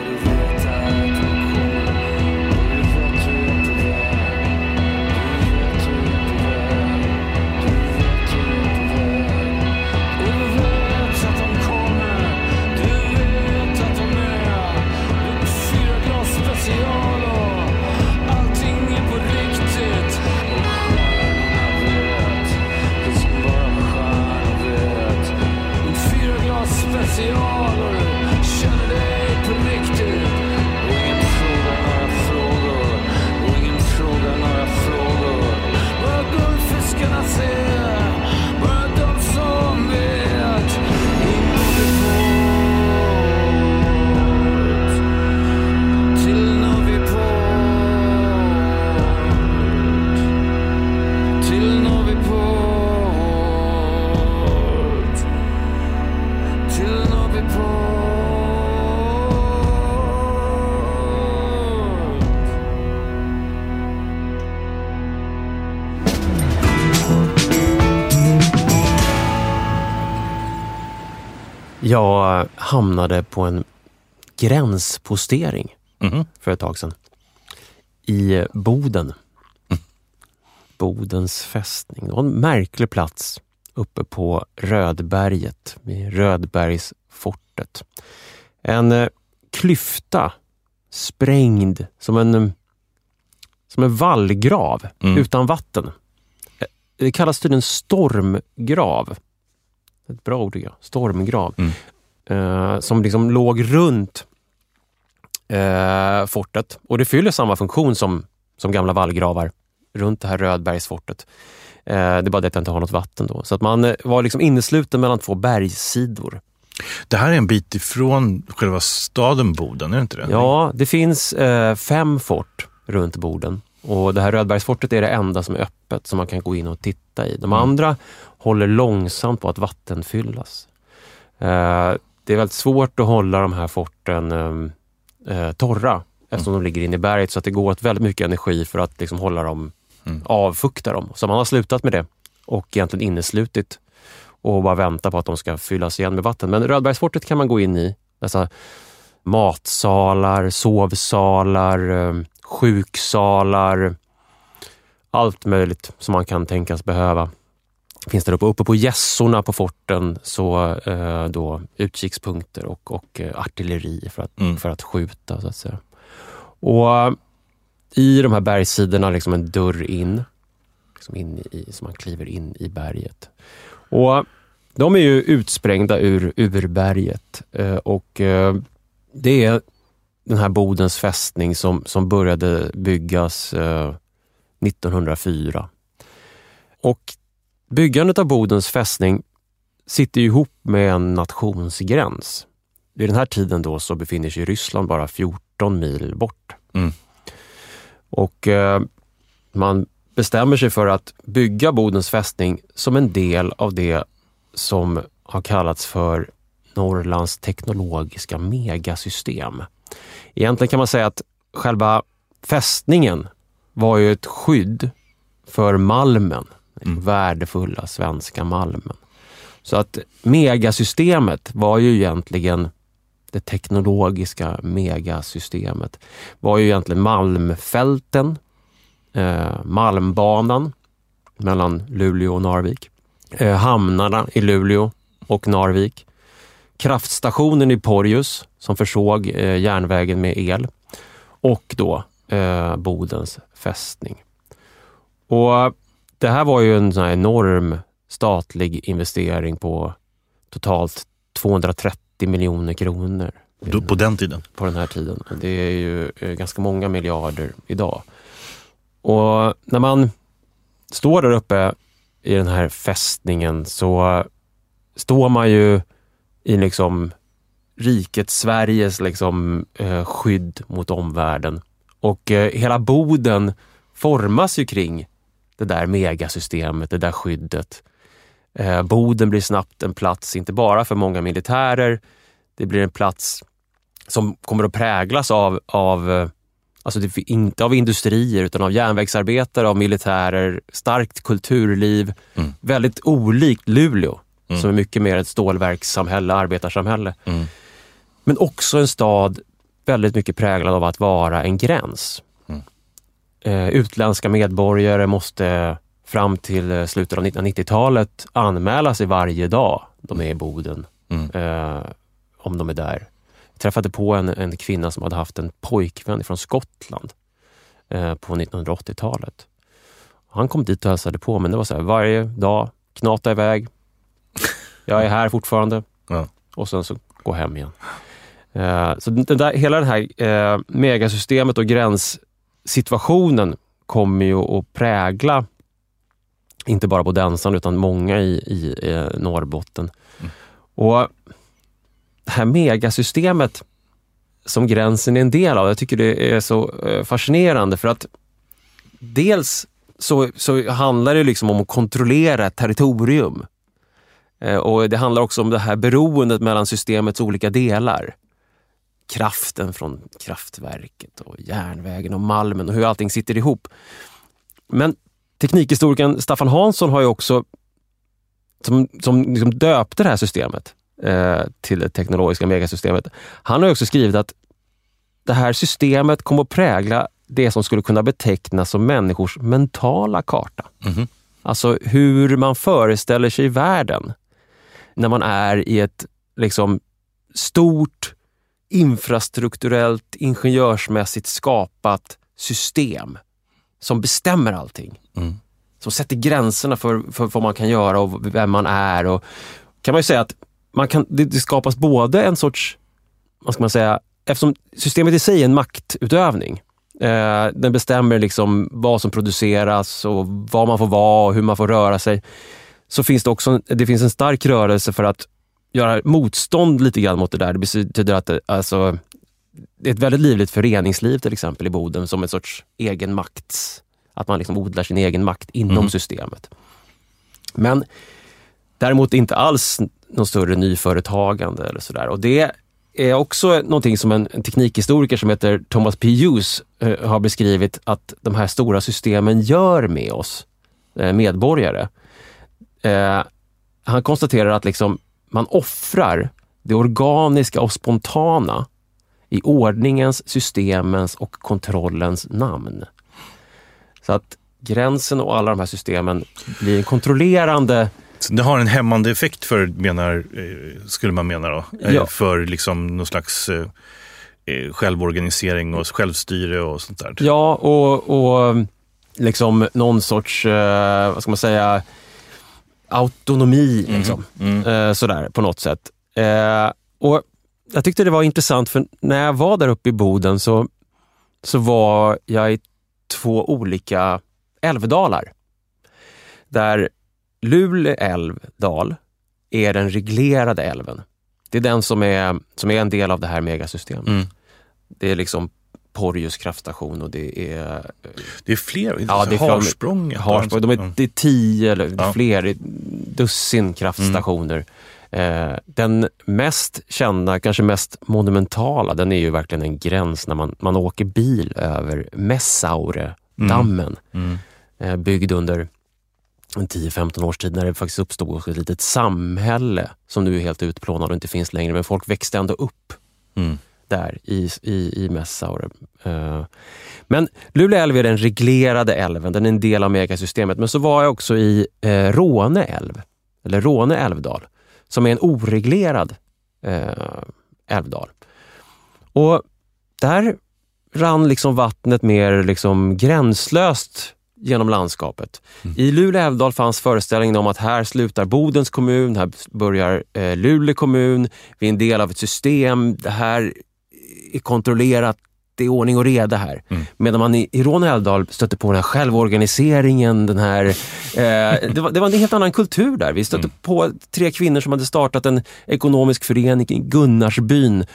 Hamnade på en gränspostering mm. för ett tag sedan. I Boden. Mm. Bodens fästning. Det var en märklig plats uppe på Rödberget, med Rödbergsfortet. En eh, klyfta sprängd som en, som en vallgrav mm. utan vatten. Eh, det kallas tydligen stormgrav. Ett bra ord tycker jag. Stormgrav. Mm. Eh, som liksom låg runt eh, fortet. Och det fyller samma funktion som, som gamla vallgravar runt det här Rödbergsfortet. Eh, det är bara det att det inte har något vatten då. Så att man eh, var liksom innesluten mellan två bergssidor. Det här är en bit ifrån själva staden Boden, är det inte det? Ja, det finns eh, fem fort runt Boden. Och det här Rödbergsfortet är det enda som är öppet som man kan gå in och titta i. De mm. andra håller långsamt på att vattenfyllas. Eh, det är väldigt svårt att hålla de här forten eh, eh torra eftersom mm. de ligger inne i berget så att det går åt väldigt mycket energi för att liksom hålla dem, mm. avfukta dem. Så man har slutat med det och egentligen inneslutit och bara vänta på att de ska fyllas igen med vatten. Men Rödbergsfortet kan man gå in i. Dessa matsalar, sovsalar, eh, sjuksalar, allt möjligt som man kan tänkas behöva finns där uppe. Uppe på gässorna på forten så eh, då utkikspunkter och, och eh, artilleri för att, mm. för att skjuta så att säga. Och i de här bergssidorna liksom en dörr in, liksom in i, så man kliver in i berget. Och de är ju utsprängda ur urberget eh, och eh, det är den här Bodens fästning som, som började byggas 1904. Eh, och byggandet av Bodens fästning sitter ihop med en nationsgräns. Vid den här tiden då så befinner sig Ryssland bara 14 mil bort. Mm. Och eh, man bestämmer sig för att bygga Bodens fästning som en del av det som har kallats för Norrlands teknologiska megasystem. Egentligen kan man säga att själva fästningen var ju ett skydd för malmen, mm. värdefulla svenska malmen. Så att megasystemet var ju egentligen det teknologiska megasystemet var ju egentligen Malmfälten, eh, Malmbanan mellan Luleå och Narvik, eh, hamnarna i Luleå och Narvik, kraftstationen i Porjus som försåg eh, järnvägen med el och då eh, Bodens fästning. Och det här var ju en sån enorm statlig investering på totalt 230 miljoner kronor. På den tiden? På den här tiden. Det är ju eh, ganska många miljarder idag. Och när man står där uppe i den här fästningen så står man ju i liksom riket Sveriges liksom, eh, skydd mot omvärlden. Och eh, hela Boden formas ju kring det där megasystemet, det där skyddet. Eh, Boden blir snabbt en plats, inte bara för många militärer, det blir en plats som kommer att präglas av, av eh, alltså inte av industrier utan av järnvägsarbetare, av militärer, starkt kulturliv. Mm. Väldigt olikt Luleå mm. som är mycket mer ett stålverkssamhälle, arbetarsamhälle. Mm. Men också en stad väldigt mycket präglad av att vara en gräns. Eh, utländska medborgare måste fram till eh, slutet av 1990-talet anmäla sig varje dag de är i Boden. Mm. Eh, om de är där. Jag träffade på en, en kvinna som hade haft en pojkvän från Skottland eh, på 1980-talet. Han kom dit och hälsade på, men det var så här, varje dag, knata iväg, jag är här fortfarande. Ja. Och sen så gå hem igen. Eh, så den där, hela det här eh, megasystemet och gränssituationen kommer ju att prägla inte bara Bodensan utan många i, i eh, Norrbotten. Mm. Och Det här megasystemet som gränsen är en del av, jag tycker det är så eh, fascinerande för att dels så, så handlar det liksom om att kontrollera ett territorium. Eh, och Det handlar också om det här beroendet mellan systemets olika delar. Kraften från kraftverket och järnvägen och malmen och hur allting sitter ihop. Men teknikhistorikern Staffan Hansson har ju också, som, som liksom döpte det här systemet eh, till det teknologiska megasystemet. Han har också skrivit att det här systemet kommer att prägla det som skulle kunna betecknas som människors mentala karta. Mm. Alltså hur man föreställer sig världen när man är i ett liksom stort infrastrukturellt, ingenjörsmässigt skapat system som bestämmer allting. Mm. Som sätter gränserna för, för vad man kan göra och vem man är. Och, kan man ju säga att man kan, det, det skapas både en sorts, vad ska man säga, eftersom systemet i sig är en maktutövning Eh, den bestämmer liksom vad som produceras och var man får vara och hur man får röra sig. Så finns det också det finns en stark rörelse för att göra motstånd lite grann mot det där. Det betyder att det, alltså, det är ett väldigt livligt föreningsliv till exempel i Boden som en sorts egen makt. Att man liksom odlar sin egen makt inom mm. systemet. Men däremot inte alls någon större nyföretagande eller sådär. Och det är också någonting som en, en teknikhistoriker som heter Thomas P. Hughes eh, har beskrivit att de här stora systemen gör med oss eh, medborgare. Eh, han konstaterar att liksom, man offrar det organiska och spontana i ordningens, systemens och kontrollens namn. Så att gränsen och alla de här systemen blir en kontrollerande det har en hämmande effekt för, menar, eh, skulle man mena då, eh, ja. för liksom någon slags eh, självorganisering och självstyre och sånt där. Ja, och, och liksom någon sorts, vad ska man säga, autonomi. Mm. Liksom. Mm. Sådär, på något sätt. Och Jag tyckte det var intressant, för när jag var där uppe i Boden så, så var jag i två olika älvdalar. Där Lule älvdal är den reglerade älven. Det är den som är, som är en del av det här megasystemet. Mm. Det är liksom Porjus kraftstation och det är... Det är fler, ja, det är Harsprång. Harsprång. De är, det är tio eller ja. fler, dussin kraftstationer. Mm. Eh, den mest kända, kanske mest monumentala, den är ju verkligen en gräns när man, man åker bil över Messaure-dammen. Mm. Mm. Eh, byggd under 10-15 års tid när det faktiskt uppstod ett litet samhälle som nu är helt utplånat och inte finns längre. Men folk växte ändå upp mm. Där i, i, i Messaure. Uh, men Luleå älv är den reglerade älven, den är en del av megasystemet. Men så var jag också i uh, Råne älv, eller Råne älvdal, som är en oreglerad uh, älvdal. Och där rann liksom vattnet mer liksom gränslöst genom landskapet. Mm. I Luleå älvdal fanns föreställningen om att här slutar Bodens kommun, här börjar eh, Luleå kommun, vi är en del av ett system, det här är kontrollerat, det är ordning och reda här. Mm. Medan man i, i Råne älvdal stötte på den här självorganiseringen, den här... Eh, det, var, det var en helt annan kultur där. Vi stötte mm. på tre kvinnor som hade startat en ekonomisk förening i Gunnarsbyn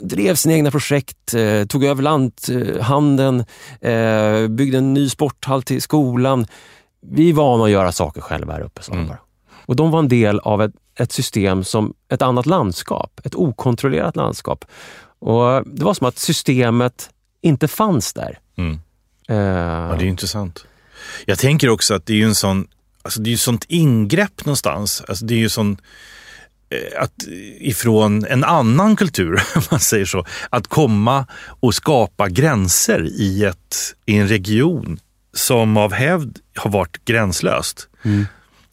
drev sina egna projekt, eh, tog över lanthandeln, eh, byggde en ny sporthall till skolan. Vi är vana att göra saker själva här uppe, mm. bara. Och de var en del av ett, ett system som ett annat landskap, ett okontrollerat landskap. Och Det var som att systemet inte fanns där. Mm. Uh, ja, det är intressant. Jag tänker också att det är en sån, alltså det är ett sånt ingrepp någonstans. Alltså det är ju sån Eh, att ifrån en annan kultur, om man säger så, att komma och skapa gränser i, ett, i en region som av hävd har varit gränslöst. Mm.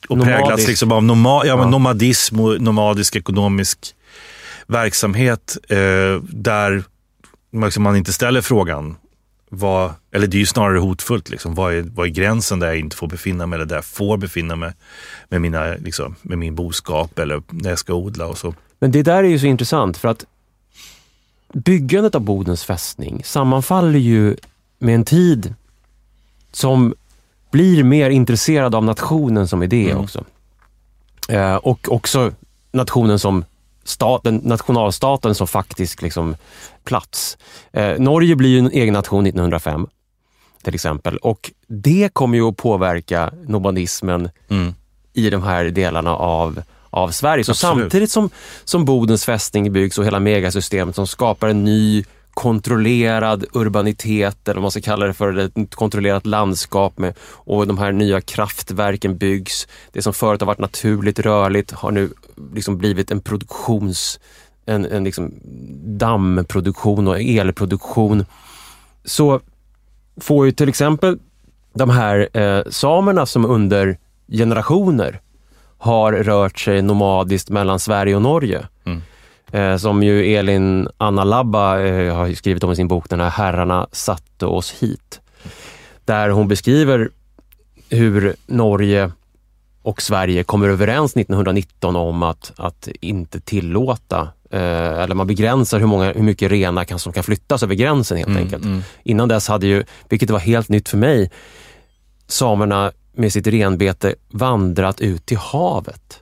Och Nomadisk. präglats liksom av noma, ja, ja. nomadism och nomadisk ekonomisk verksamhet eh, där liksom man inte ställer frågan vad, eller det är ju snarare hotfullt. Liksom. Vad, är, vad är gränsen där jag inte får befinna mig eller där jag får befinna mig med, mina, liksom, med min boskap eller när jag ska odla och så. Men det där är ju så intressant för att byggandet av Bodens fästning sammanfaller ju med en tid som blir mer intresserad av nationen som idé mm. också. Eh, och också nationen som staten, nationalstaten som faktisk liksom, plats. Eh, Norge blir ju en egen nation 1905 till exempel och det kommer ju att påverka nomadismen mm. i de här delarna av, av Sverige. Så Absolut. samtidigt som, som Bodens fästning byggs och hela megasystemet som skapar en ny kontrollerad urbanitet, eller vad man ska kalla det för, ett kontrollerat landskap med, och de här nya kraftverken byggs. Det som förut har varit naturligt rörligt har nu liksom blivit en produktions en, en liksom dammproduktion och elproduktion. Så får ju till exempel de här eh, samerna som under generationer har rört sig nomadiskt mellan Sverige och Norge. Mm. Eh, som ju Elin Anna Labba eh, har skrivit om i sin bok, den här Herrarna satte oss hit. Där hon beskriver hur Norge och Sverige kommer överens 1919 om att, att inte tillåta Eh, eller man begränsar hur, många, hur mycket renar kan, som kan flyttas över gränsen helt Mm, enkelt. mm. Innan dess hade ju, vilket var helt nytt för mig, samerna med sitt renbete vandrat ut till havet.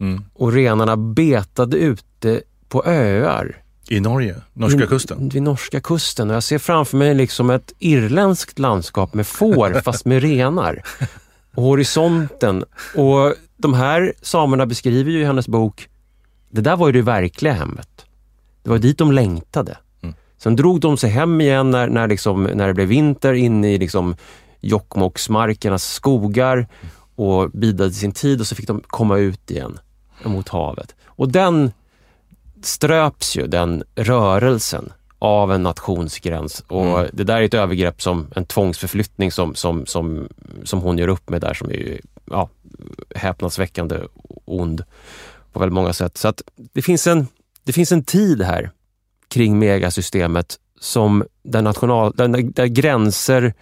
Mm. Och renarna betade ute på öar. I Norge, norska kusten. Vid norska kusten. Och jag ser framför mig liksom ett irländskt landskap med får fast med renar. Och horisonten. Och de här samerna beskriver ju i hennes bok, det där var ju det verkliga hemmet. Det var dit de längtade. Mm. Sen drog de sig hem igen när, när, liksom, när det blev vinter in i liksom Jokkmokksmarkernas skogar och bidade sin tid och så fick de komma ut igen mot havet. Och den ströps ju, den rörelsen, av en nationsgräns. Och Mm. Det där är ett övergrepp, som en tvångsförflyttning som, som, som, som hon gör upp med där, som är ju, ja, häpnadsväckande ond på väldigt många sätt. Så att det finns en, det finns en tid här kring megasystemet som där, national, där, där gränser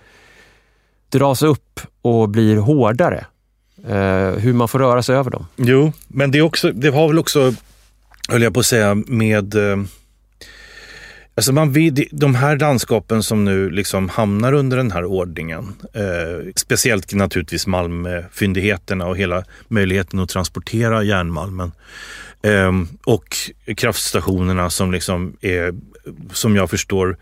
dras upp och blir hårdare. Eh, hur man får röra sig över dem. Jo, men det, är också, det har väl också, höll jag på att säga, med... Eh, alltså man vill, de här landskapen som nu liksom hamnar under den här ordningen, eh, speciellt naturligtvis Malmfyndigheterna och hela möjligheten att transportera järnmalmen. Eh, och kraftstationerna som liksom är, som jag förstår,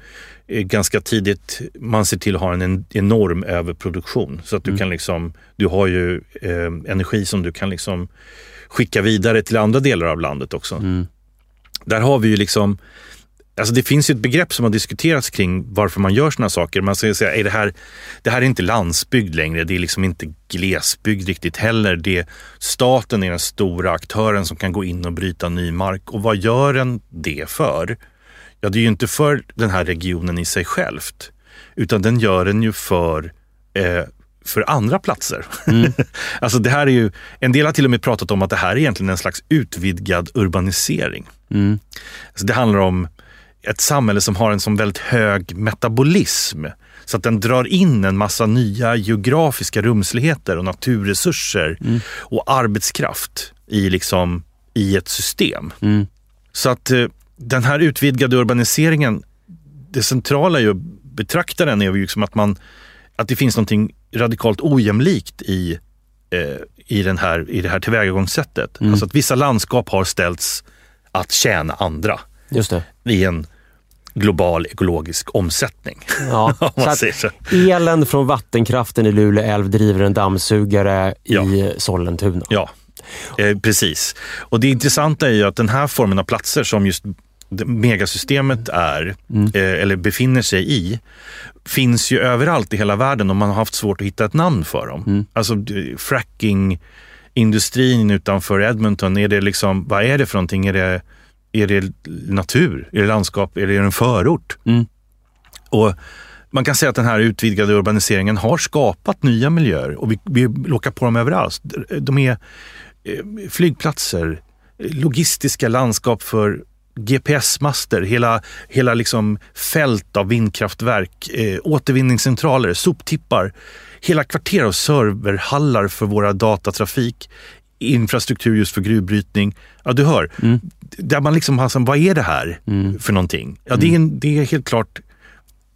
ganska tidigt man ser till att ha en, en enorm överproduktion. Så att du Mm. kan liksom, du har ju eh, energi som du kan liksom skicka vidare till andra delar av landet också. Mm. Där har vi ju liksom, alltså det finns ju ett begrepp som har diskuterats kring varför man gör sådana saker. Man säger säga, är det här, det här är inte landsbygd längre, det är liksom inte glesbygd riktigt heller. Det, staten är den stora aktören som kan gå in och bryta ny mark. Och vad gör den det för? Ja, det är ju inte för den här regionen i sig självt, utan den gör den ju för eh, för andra platser. Mm. alltså det här är ju, en del har till och med pratat om att det här är egentligen en slags utvidgad urbanisering. Mm. Alltså det handlar om ett samhälle som har en sån väldigt hög metabolism. Så att den drar in en massa nya geografiska rumsligheter och naturresurser Mm. och arbetskraft i, liksom, i ett system. Mm. Så att eh, den här utvidgade urbaniseringen, det centrala är ju att betrakta den är ju liksom att, man, att det finns någonting radikalt ojämlikt i, eh, i, den här, i det här tillvägagångssättet. Mm. Alltså att vissa landskap har ställts att tjäna andra Just det. i en global ekologisk omsättning. Ja. Om Så man så. elen från vattenkraften i Luleå älv driver en dammsugare Ja. i Sollentuna. Ja, eh, precis. Och det intressanta är ju att den här formen av platser som just megasystemet är, Mm. eller befinner sig i, finns ju överallt i hela världen och man har haft svårt att hitta ett namn för dem. Mm. Alltså frackingindustrin utanför Edmonton, är det liksom, vad är det för någonting? Är det, är det natur? Är det landskap? Är det en förort? Mm. Och man kan säga att den här utvidgade urbaniseringen har skapat nya miljöer och vi, vi lockar på dem överallt. De är eh, flygplatser, logistiska landskap för GPS-master, hela, hela liksom fält av vindkraftverk, eh, återvinningscentraler, soptippar, hela kvarter av serverhallar för våra datatrafik, infrastruktur just för gruvbrytning. Ja, du hör. Mm. Där man liksom har, som, vad är det här Mm. för någonting? Ja, det, är en, det är helt klart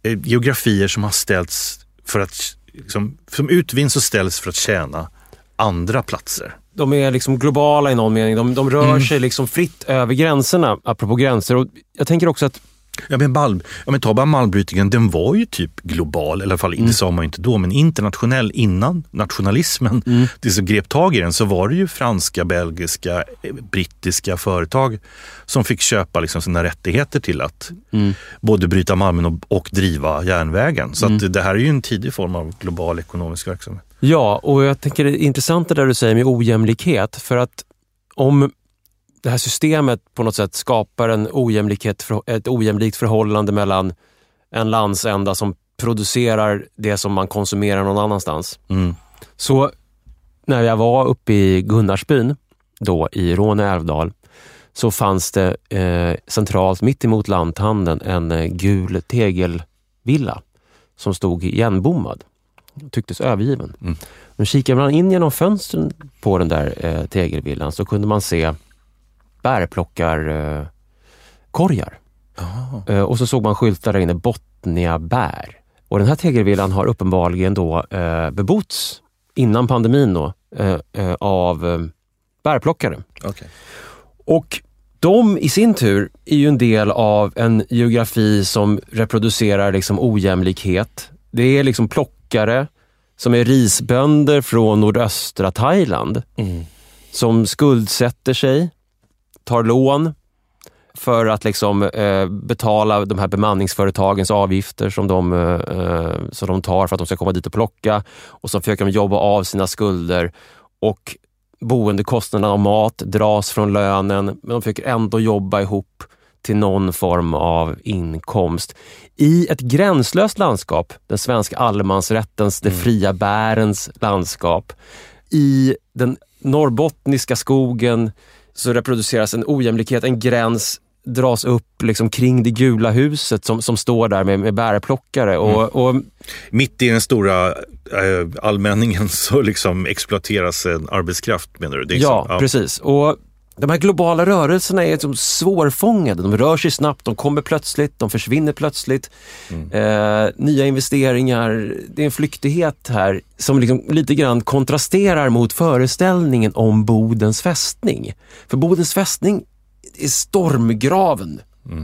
eh, geografier som har ställts för att, liksom, som utvinns och ställs för att tjäna andra platser. De är liksom globala i någon mening. De, de rör Mm. sig liksom fritt över gränserna, apropå gränser. Och jag tänker också att Ja, men malm, ja, men ta bara malmbrytningen, den var ju typ global, eller i alla fall, Mm. det sa man inte då, men internationell innan nationalismen Mm. det som grep tag i den så var det ju franska, belgiska, eh, brittiska företag som fick köpa liksom sina rättigheter till att Mm. både bryta malmen och, och driva järnvägen. Så Mm. det här är ju en tidig form av global ekonomisk verksamhet. Ja, och jag tänker det är intressant det där du säger med ojämlikhet. För att om det här systemet på något sätt skapar en ojämlikhet, ett ojämlikt förhållande mellan en landsända som producerar det som man konsumerar någon annanstans. Mm. Så när jag var uppe i Gunnarsbyn, då i Råne älvdal, så fanns det eh, centralt mitt emot lanthandeln en eh, gul tegelvilla som stod igenbommad. Tycktes övergiven. Mm. Men kikade man in genom fönstren på den där eh, tegelvillan så kunde man se bärplockarfabriker bärkorgar. Eh, och så såg man skyltar där inne, Botniabär. Och den här tegelvillan har uppenbarligen då eh, bebotts innan pandemin då, eh, eh, av eh, bärplockare. Okay. Och de i sin tur är ju en del av en geografi som reproducerar liksom ojämlikhet. Det är liksom plockare som är risbönder från nordöstra Thailand Mm. som skuldsätter sig, tar lån för att liksom, eh, betala de här bemanningsföretagens avgifter som de, eh, som de tar för att de ska komma dit och plocka. Och så försöker de jobba av sina skulder. Och boendekostnaderna och mat dras från lönen, men de försöker ändå jobba ihop till någon form av inkomst. I ett gränslöst landskap, den svenska allemansrättens, det fria bärens landskap. I den norrbottniska skogen så reproduceras en ojämlikhet, en gräns dras upp liksom kring det gula huset som, som står där med, med bärplockare. Och, och Mitt i den stora eh, allmänningen så liksom exploateras en arbetskraft menar du? Är Ja, så- precis. Och de här globala rörelserna är liksom svårfångade. De rör sig snabbt, de kommer plötsligt, de försvinner plötsligt. Eh, nya investeringar, det är en flyktighet här som liksom lite grann kontrasterar mot föreställningen om Bodens fästning. För Bodens fästning är stormgraven.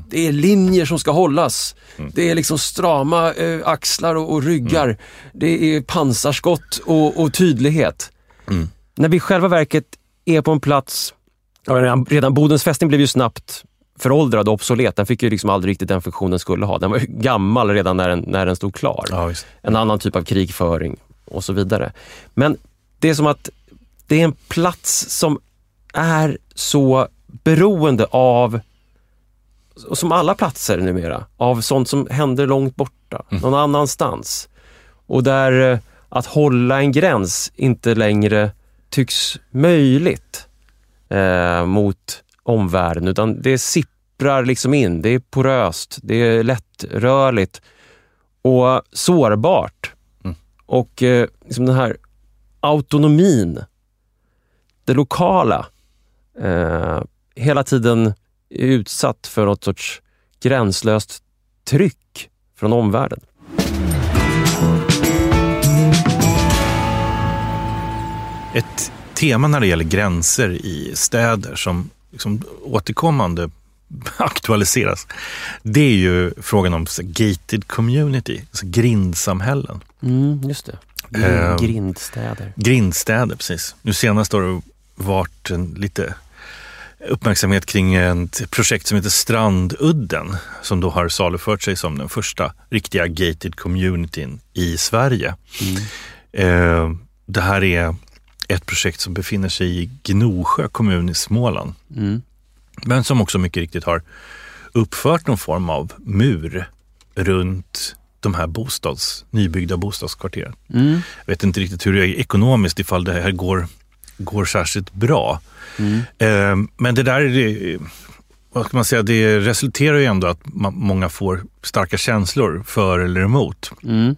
Det är linjer som ska hållas. Det är liksom strama eh, axlar och, och ryggar. Det är pansarskott och, och tydlighet. När vi i själva verket är på en plats, ja, redan, Bodens fästning blev ju snabbt föråldrad och obsolet. Den fick ju liksom aldrig riktigt den funktion den skulle ha. Den var ju gammal redan när den, när den stod klar. Ja. En annan typ av krigföring och så vidare. Men det är som att det är en plats som är så beroende av, och som alla platser numera, av sånt som händer långt borta, någon annanstans. Och där eh, att hålla en gräns inte längre tycks möjligt eh, mot omvärlden, utan det sipprar liksom in. Det är poröst, det är lättrörligt och sårbart. Och eh, liksom den här autonomin, det lokala, eh, hela tiden är utsatt för något sorts gränslöst tryck från omvärlden. Ett tema när det gäller gränser i städer som liksom återkommande aktualiseras, det är ju frågan om gated community, alltså grindsamhällen. Mm, just det. Eh, Grindstäder. Grindstäder, precis. Nu senast har det varit en lite uppmärksamhet kring ett projekt som heter Strandudden som då har salufört sig som den första riktiga gated communityn i Sverige. Eh, det här är ett projekt som befinner sig i Gnosjö kommun i Småland. Mm. Men som också mycket riktigt har uppfört någon form av mur runt de här bostads, nybyggda bostadskvarteren. Mm. Jag vet inte riktigt hur det är ekonomiskt ifall det här går, går särskilt bra. Mm. Eh, men det där, det, vad ska man säga, det resulterar ju ändå att ma- många får starka känslor för eller emot. Mm.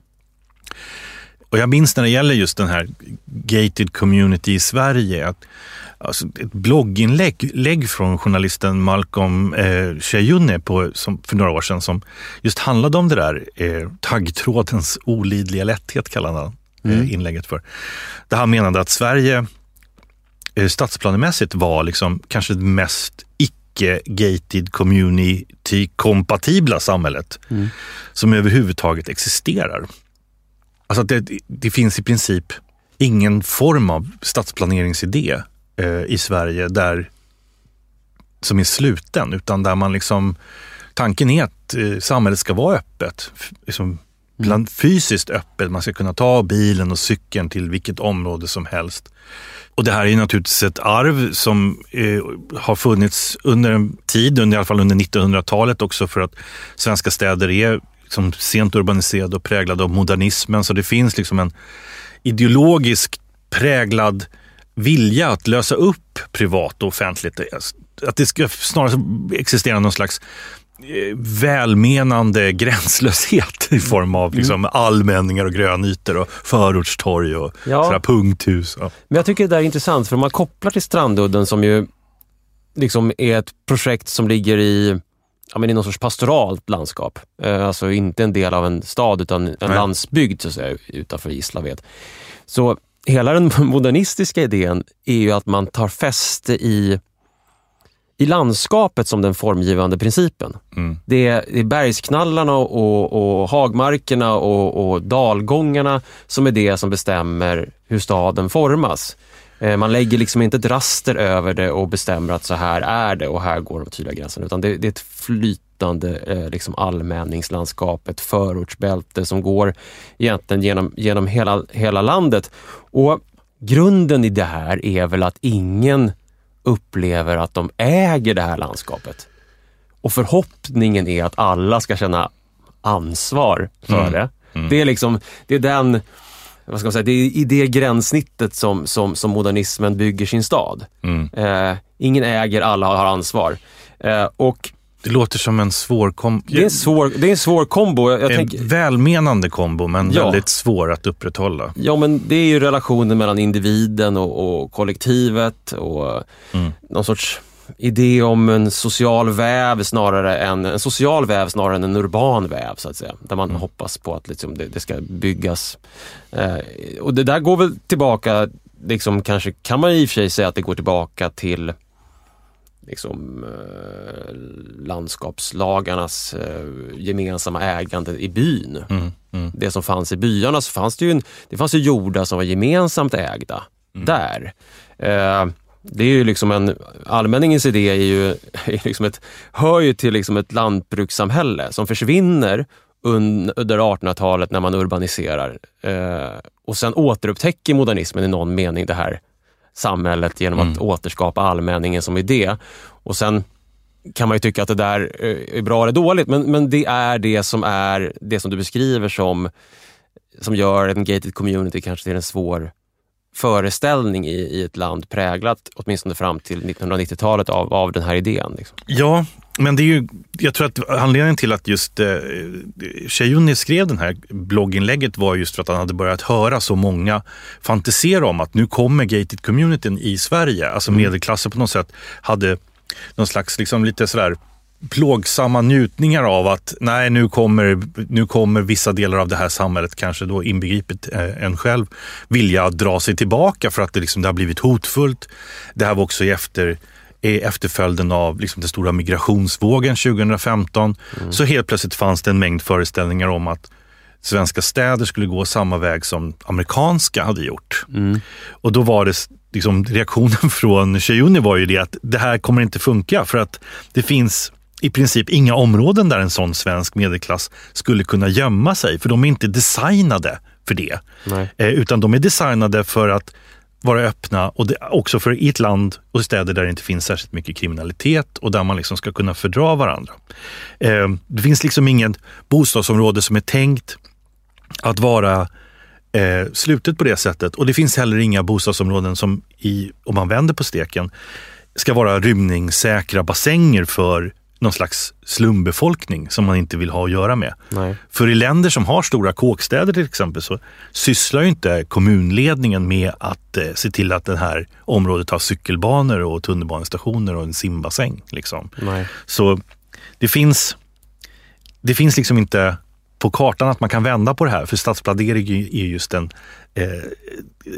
Och jag minns när det gäller just den här gated community i Sverige, att alltså ett blogginlägg lägg från journalisten Malcolm eh, Sheyune på, som, för några år sedan som just handlade om det där eh, taggtrådens olidliga lätthet kallade han eh, inlägget för. Där han menade att Sverige eh, stadsplanemässigt var liksom kanske det mest icke-gated community-kompatibla samhället som överhuvudtaget existerar. Alltså att det, det finns i princip ingen form av stadsplaneringsidé eh, i Sverige där, som är sluten, utan där man liksom, tanken är att eh, samhället ska vara öppet. Liksom, bland fysiskt öppet, man ska kunna ta bilen och cykeln till vilket område som helst. Och det här är naturligtvis ett arv som eh, har funnits under en tid, under, i alla fall under 1900-talet också för att svenska städer är liksom sent urbaniserade och präglade av modernismen. Så det finns liksom en ideologiskt präglad vilja att lösa upp privat och offentligt. Att det ska snarare existera någon slags eh, välmenande gränslöshet i form av liksom allmänningar och grönytor och förortstorg och Ja. punkthus. Ja. Men jag tycker det där är intressant för om man kopplar till Strandudden som ju liksom är ett projekt som ligger i ja, men i någon sorts pastoralt landskap. Eh, alltså inte en del av en stad utan en Nej. landsbygd så att säga, utanför Gislaved. Så hela den modernistiska idén är ju att man tar fäste i, i landskapet som den formgivande principen. Mm. Det är, det är bergsknallarna och, och hagmarkerna och, och dalgångarna som är det som bestämmer hur staden formas. Eh, Man lägger liksom inte ett raster över det och bestämmer att så här är det och här går de tydliga gränserna. Utan det, det är ett flytande eh, liksom allmänningslandskap, ett förortsbälte som går egentligen genom, genom hela, hela landet. Och grunden i det här är väl att ingen upplever att de äger det här landskapet. Och förhoppningen är att alla ska känna ansvar för Mm. det. Det är liksom, det är den, vad ska man säga, det är i det gränssnittet som, som, som modernismen bygger sin stad. Mm. Eh, ingen äger, alla har ansvar. Eh, och Det låter som en svår kom... det är en svår, det är en svår kombo. Jag, jag en tänker, välmenande kombo, men Ja. väldigt svår att upprätthålla. ja, men det är ju relationen mellan individen och, och kollektivet och Mm. någon sorts idé om en social väv snarare än en social väv snarare än en urban väv så att säga. Där man hoppas på att liksom det, det ska byggas. Eh, och det där går väl tillbaka, liksom, kanske kan man i och för sig säga att det går tillbaka till liksom, eh, landskapslagarnas eh, gemensamma ägande i byn. Mm. Mm. Det som fanns i byarna så fanns det ju, en, det fanns ju jordar som var gemensamt ägda där. Eh, det är ju liksom en, allmänningens idé är ju, är liksom ett, hör ju till liksom ett lantbrukssamhälle som försvinner under 1800-talet när man urbaniserar. Eh, och sen återupptäcker modernismen i någon mening det här samhället genom att återskapa allmänningen som idé. Och sen kan man ju tycka att det där eh, är bra eller dåligt, men, men det är det som är det som du beskriver som, som gör en gated community kanske till en svår föreställning i, i ett land präglat, åtminstone fram till 1990-talet, av, av den här idén. Liksom. Ja, men det är ju, jag tror att anledningen till att just eh, Sheyuni skrev den här blogginlägget var just för att han hade börjat höra så många fantisera om att nu kommer gated communityn i Sverige. Alltså medelklassen på något sätt hade någon slags liksom lite sådär plågsamma njutningar av att nej, nu kommer, nu kommer vissa delar av det här samhället, kanske då inbegripet eh, en själv, vilja dra sig tillbaka för att det, liksom, det har blivit hotfullt. Det här var också i efter, efterföljden av liksom, den stora migrationsvågen 2015. Så helt plötsligt fanns det en mängd föreställningar om att svenska städer skulle gå samma väg som amerikanska hade gjort. Och då var det liksom, reaktionen från Sheyuni var ju det att det här kommer inte funka för att det finns i princip inga områden där en sån svensk medelklass skulle kunna gömma sig för de är inte designade för det. Eh, utan de är designade för att vara öppna och det, också för i ett land och städer där det inte finns särskilt mycket kriminalitet och där man liksom ska kunna fördra varandra. Eh, det finns liksom ingen bostadsområde som är tänkt att vara eh, slutet på det sättet. Och det finns heller inga bostadsområden som, i, om man vänder på steken, ska vara rymningssäkra bassänger för någon slags slumbefolkning som man inte vill ha att göra med. Nej. För i länder som har stora kåkstäder till exempel så sysslar ju inte kommunledningen med att eh, se till att det här området har cykelbanor och tunnelbanestationer och en simbassäng. Liksom. Nej. Så det finns, det finns liksom inte på kartan att man kan vända på det här för stadsplanering är just en, eh,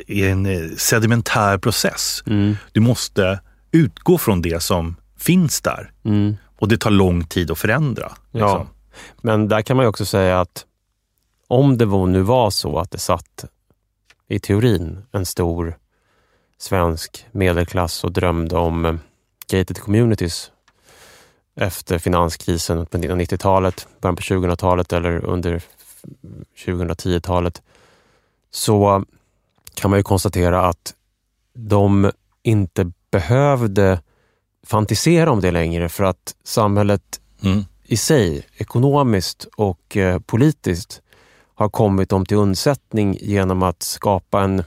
en eh, sedimentär process. Mm. Du måste utgå från det som finns där Mm. Och det tar lång tid att förändra. Ja. liksom. Men där kan man också säga att om det nu var så att det satt i teorin en stor svensk medelklass och drömde om eh, gated communities efter finanskrisen på 1990-talet, början på 2000-talet eller under 2010-talet så kan man ju konstatera att de inte behövde fantisera om det längre för att samhället Mm. i sig, ekonomiskt och eh, politiskt, har kommit dem till undsättning genom att skapa en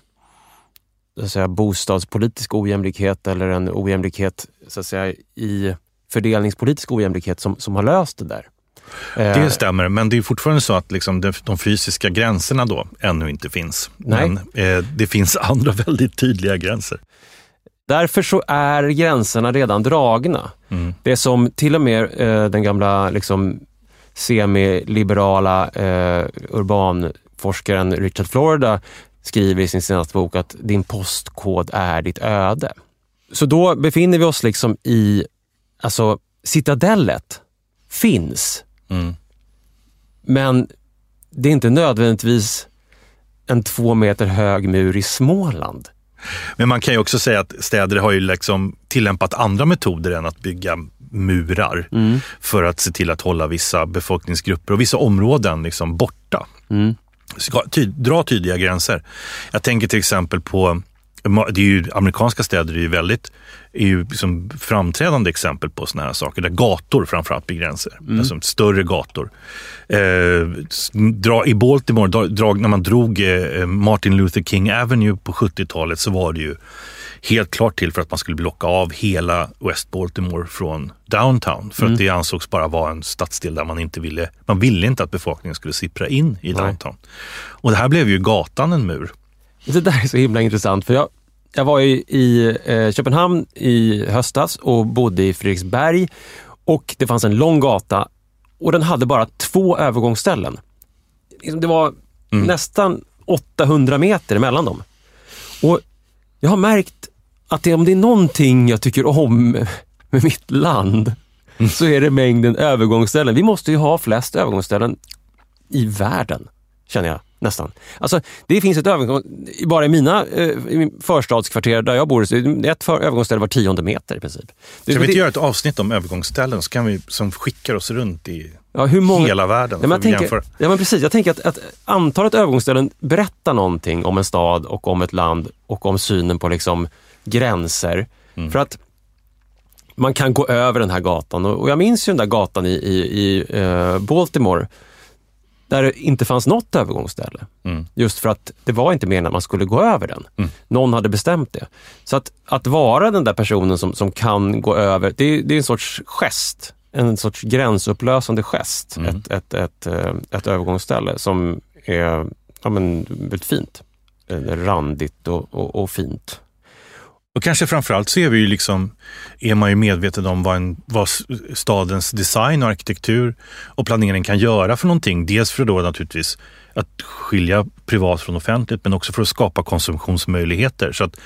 så att säga, bostadspolitisk ojämlikhet eller en ojämlikhet så att säga, i fördelningspolitisk ojämlikhet som, som har löst det där. Eh, Det stämmer, men det är fortfarande så att liksom de, de fysiska gränserna då ännu inte finns. Nej. Men eh, det finns andra väldigt tydliga gränser. Därför så är gränserna redan dragna. Mm. Det som till och med eh, den gamla liksom, semiliberala eh, urbanforskaren Richard Florida skriver i sin senaste bok att din postkod är ditt öde. Så då befinner vi oss liksom i, alltså citadellet finns, Mm. men det är inte nödvändigtvis en två meter hög mur i Småland. Men man kan ju också säga att städer har ju liksom tillämpat andra metoder än att bygga murar Mm. för att se till att hålla vissa befolkningsgrupper och vissa områden liksom borta. Mm. Ska, ty, dra tydliga gränser. Jag tänker till exempel på det är ju, amerikanska städer är ju väldigt är ju liksom framträdande exempel på såna här saker där gator framförallt blir gränser. Alltså större gator. Eh, dra, I Baltimore, dra, när man drog eh, Martin Luther King Avenue på 70-talet så var det ju helt klart till för att man skulle blocka av hela West Baltimore från downtown. För att det ansågs bara vara en stadsdel där man inte ville, man ville inte att befolkningen skulle sippra in i Nej. downtown. Och det här blev ju gatan en mur. Det där är så himla intressant för jag, jag var i, i eh, Köpenhamn i höstas och bodde i Fredriksberg och det fanns en lång gata och den hade bara två övergångsställen. Liksom, Det var nästan 800 meter emellan dem. Och jag har märkt att det, om det är någonting jag tycker om med mitt land så är det mängden övergångsställen. Vi måste ju ha flest övergångsställen i världen, känner jag nästan. Alltså, det finns ett övergång, bara i mina eh, i förstadskvarter där jag bor, så är det ett för, övergångsställe var tionde meter i princip. Det, Ska vi det- inte göra ett avsnitt om övergångsställen så kan vi, som skickar oss runt i ja, hur många, hela världen? Ja, men tänker, ja, men precis. Jag tänker att, att antalet övergångsställen berättar någonting om en stad och om ett land och om synen på liksom gränser. Mm. För att man kan gå över den här gatan och, och jag minns ju den där gatan i, i, i eh, Baltimore där det inte fanns något övergångsställe. Mm. Just för att det var inte meningen att man skulle gå över den. Mm. Någon hade bestämt det. Så att, att vara den där personen som, som kan gå över, det, är- det är en sorts gest. En sorts gränsupplösande gest. Mm. Ett, ett, ett, eh, ett övergångsställe som är ja, men, väldigt fint. Eh, Randigt och, och, och fint. Och kanske framförallt så är vi ju liksom, är man ju medveten om vad, en, vad stadens design och arkitektur och planering kan göra för någonting. Dels för då naturligtvis att skilja privat från offentligt men också för att skapa konsumtionsmöjligheter. Så att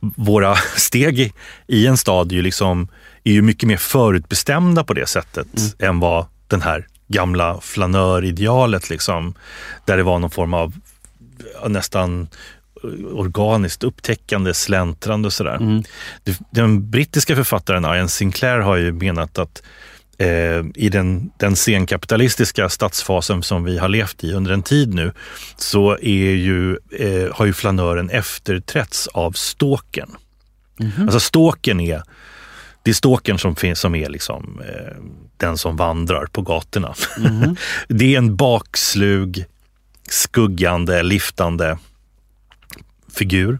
våra steg i, en stad är ju, liksom, är ju mycket mer förutbestämda på det sättet än vad den här gamla flanöridealet liksom, där det var någon form av nästan organiskt upptäckande, släntrande och sådär. Mm. Den brittiska författaren Ian Sinclair har ju menat att eh, i den, den senkapitalistiska stadsfasen som vi har levt i under en tid nu så är ju, eh, har ju flanören efterträtts av ståken. Alltså ståken är det är ståken som, finns, som är liksom, eh, den som vandrar på gatorna. det är en bakslug, skuggande, liftande figur.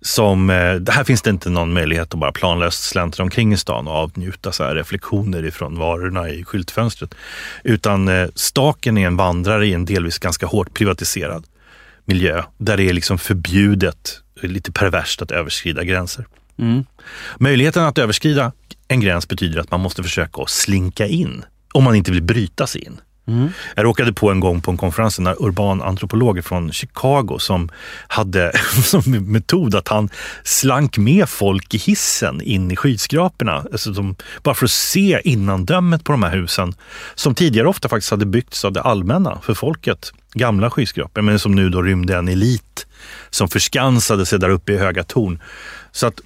Som, eh, här finns det inte någon möjlighet att bara planlöst släntra omkring i stan och avnjuta så här reflektioner ifrån varorna i skyltfönstret. Utan eh, staken är en vandrare i en delvis ganska hårt privatiserad miljö där det är liksom förbjudet, lite perverst att överskrida gränser. Mm. Möjligheten att överskrida en gräns betyder att man måste försöka att slinka in om man inte vill bryta sig in. Mm. Jag råkade på en gång på en konferens en urban antropolog från Chicago som hade som metod att han slank med folk i hissen in i skyskraporna. Alltså de, bara för att se innandömet på de här husen som tidigare ofta faktiskt hade byggts av det allmänna för folket. Gamla skyskrapor, men som nu då rymde en elit som förskansade sig där uppe i höga torn. Så att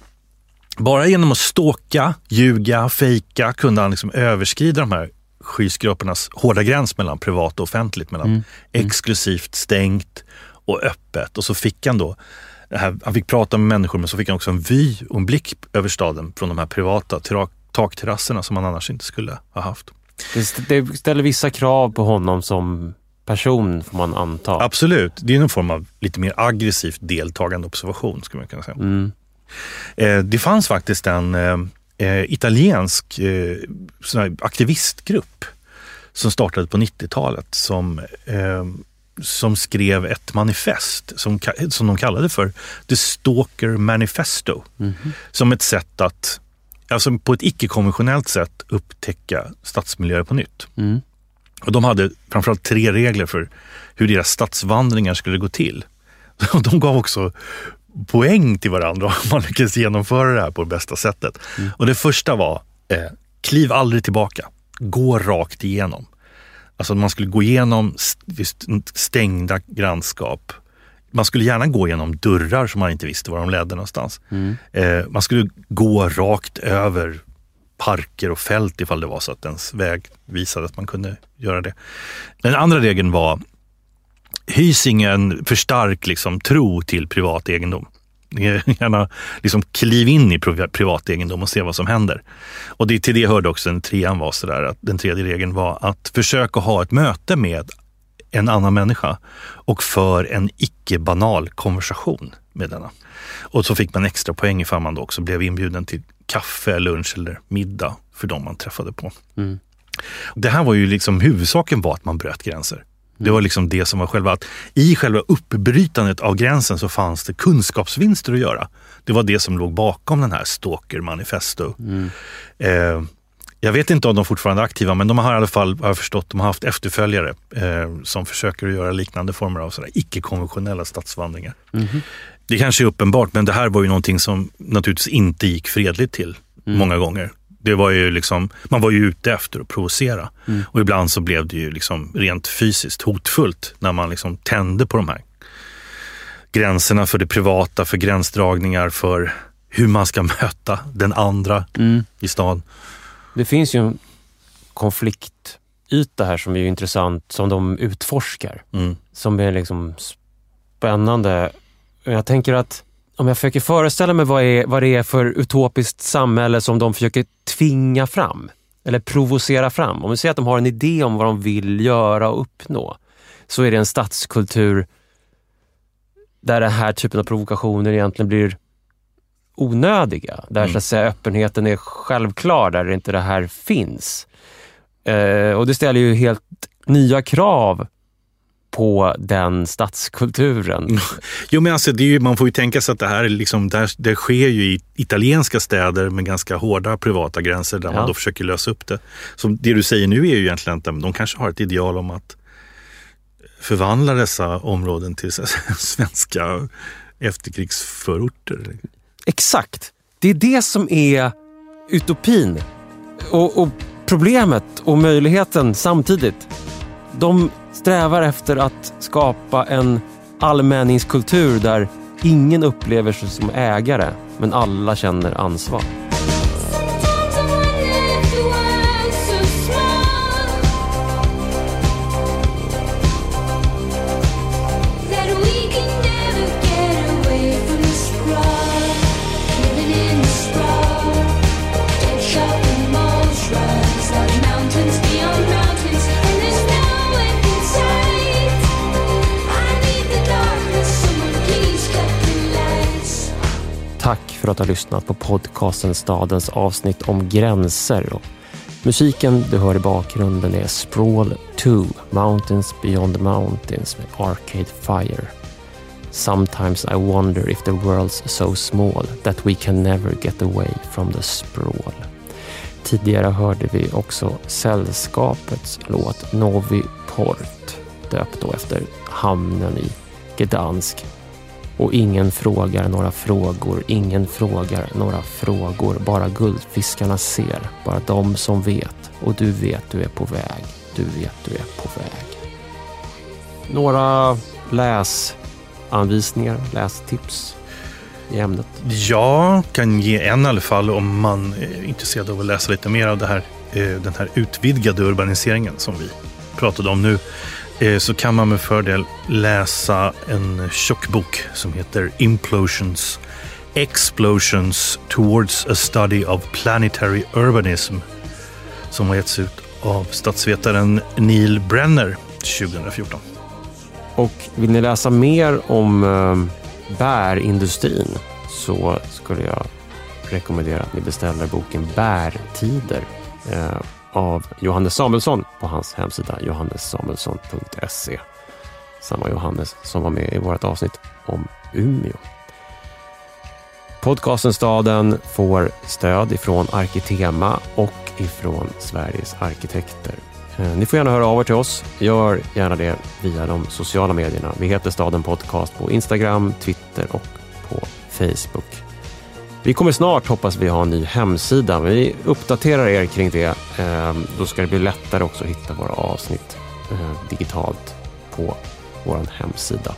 bara genom att ståka, ljuga, fejka kunde han liksom överskrida de här skyskrapornas hårda gräns mellan privat och offentligt, mellan exklusivt, stängt och öppet. Och så fick han då, här, han fick prata med människor men så fick han också en vy och en blick över staden från de här privata takterrasserna som han annars inte skulle ha haft. Det, st- det ställer vissa krav på honom som person, får man anta. Absolut, det är någon form av lite mer aggressivt deltagande observation skulle man kunna säga. Mm. Eh, det fanns faktiskt en eh, italiensk eh, aktivistgrupp som startade på 90-talet som eh, som skrev ett manifest som, som de kallade för The Stalker Manifesto. Mm -hmm. Som ett sätt att, alltså på ett icke-konventionellt sätt upptäcka stadsmiljöer på nytt. Mm. Och de hade framförallt tre regler för hur deras stadsvandringar skulle gå till. De gav också poäng till varandra om man lyckades genomföra det här på det bästa sättet. Mm. Och det första var, eh, kliv aldrig tillbaka. Gå rakt igenom. Alltså man skulle gå igenom stängda grannskap. Man skulle gärna gå igenom dörrar som man inte visste var de ledde någonstans. Mm. Eh, man skulle gå rakt över parker och fält ifall det var så att ens väg visade att man kunde göra det. Den andra regeln var hys ingen för stark liksom, tro till privat egendom. Gärna liksom kliv in i privat egendom och se vad som händer. Och det, till det hörde också den trean var sådär, att den tredje regeln var att försöka ha ett möte med en annan människa och för en icke-banal konversation med denna. Och så fick man extra poäng ifall man då också blev inbjuden till kaffe, lunch eller middag för de man träffade på. Mm. Det här var ju liksom huvudsaken var att man bröt gränser. Det var liksom det som var själva, att i själva uppbrytandet av gränsen så fanns det kunskapsvinster att göra. Det var det som låg bakom den här Stalker Manifesto. Mm. Eh, jag vet inte om de fortfarande är aktiva, men de har i alla fall, har jag förstått, de har haft efterföljare eh, som försöker göra liknande former av icke-konventionella stadsvandringar. Mm. Det kanske är uppenbart, men det här var ju någonting som naturligtvis inte gick fredligt till mm. många gånger. Det var ju liksom, man var ju ute efter att provocera. Mm. Och ibland så blev det ju liksom rent fysiskt hotfullt när man liksom tände på de här gränserna för det privata, för gränsdragningar, för hur man ska möta den andra mm. i stan. Det finns ju en konfliktyta här som är intressant, som de utforskar. Mm. Som är liksom spännande. Jag tänker att om jag försöker föreställa mig vad, är, vad det är för utopiskt samhälle som de försöker tvinga fram eller provocera fram. Om vi säger att de har en idé om vad de vill göra och uppnå, så är det en stadskultur där den här typen av provokationer egentligen blir onödiga. Där mm. så att säga, öppenheten är självklar, där inte det här finns. Eh, och det ställer ju helt nya krav på den stadskulturen. Jo, men alltså, det är ju, man får ju tänka sig att det här, liksom, det, här, det sker ju i italienska städer med ganska hårda privata gränser där ja. man då försöker lösa upp det. Så det du säger nu är ju egentligen att de kanske har ett ideal om att förvandla dessa områden till svenska efterkrigsförorter. Exakt. Det är det som är utopin och, och problemet och möjligheten samtidigt. De strävar efter att skapa en allmänningskultur där ingen upplever sig som ägare, men alla känner ansvar. För att ha lyssnat på podcasten Stadens avsnitt om gränser. musiken du hör i bakgrunden är Sprawl 2, Mountains Beyond Mountains med Arcade Fire. Sometimes I wonder if the world's so small that we can never get away from the sprawl. Tidigare hörde vi också Sällskapets låt Novi Port, döpt då efter hamnen i Gdansk och ingen frågar några frågor, ingen frågar några frågor. Bara guldfiskarna ser, bara de som vet. Och du vet du är på väg, du vet du är på väg. Några läsanvisningar, lästips i ämnet? Jag kan ge en i alla fall om man är intresserad av att läsa lite mer av det här, eh, den här utvidgade urbaniseringen som vi pratade om nu. Eh, så kan man med fördel läsa en tjock bok som heter Implosions Explosions Towards a Study of Planetary Urbanism som har getts ut av statsvetaren Neil Brenner 2014. Och vill ni läsa mer om eh, bärindustrin så skulle jag rekommendera att ni beställer boken Bärtider eh, av Johannes Samuelsson på hans hemsida johannessamuelsson.se. samma Johannes som var med i vårt avsnitt om Umeå. Podcasten Staden får stöd ifrån Arkitema och ifrån Sveriges arkitekter. Eh, ni får gärna höra av er till oss. Gör gärna det via de sociala medierna. Vi heter Staden Podcast på Instagram, Twitter och på Facebook. Vi kommer snart, hoppas vi, ha en ny hemsida. Vi uppdaterar er kring det. Ehm, då ska det bli lättare också att hitta våra avsnitt eh, digitalt på vår hemsida.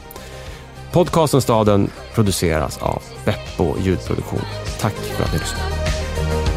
Podcasten Staden produceras av Beppo ljudproduktion. Tack för att ni lyssnade.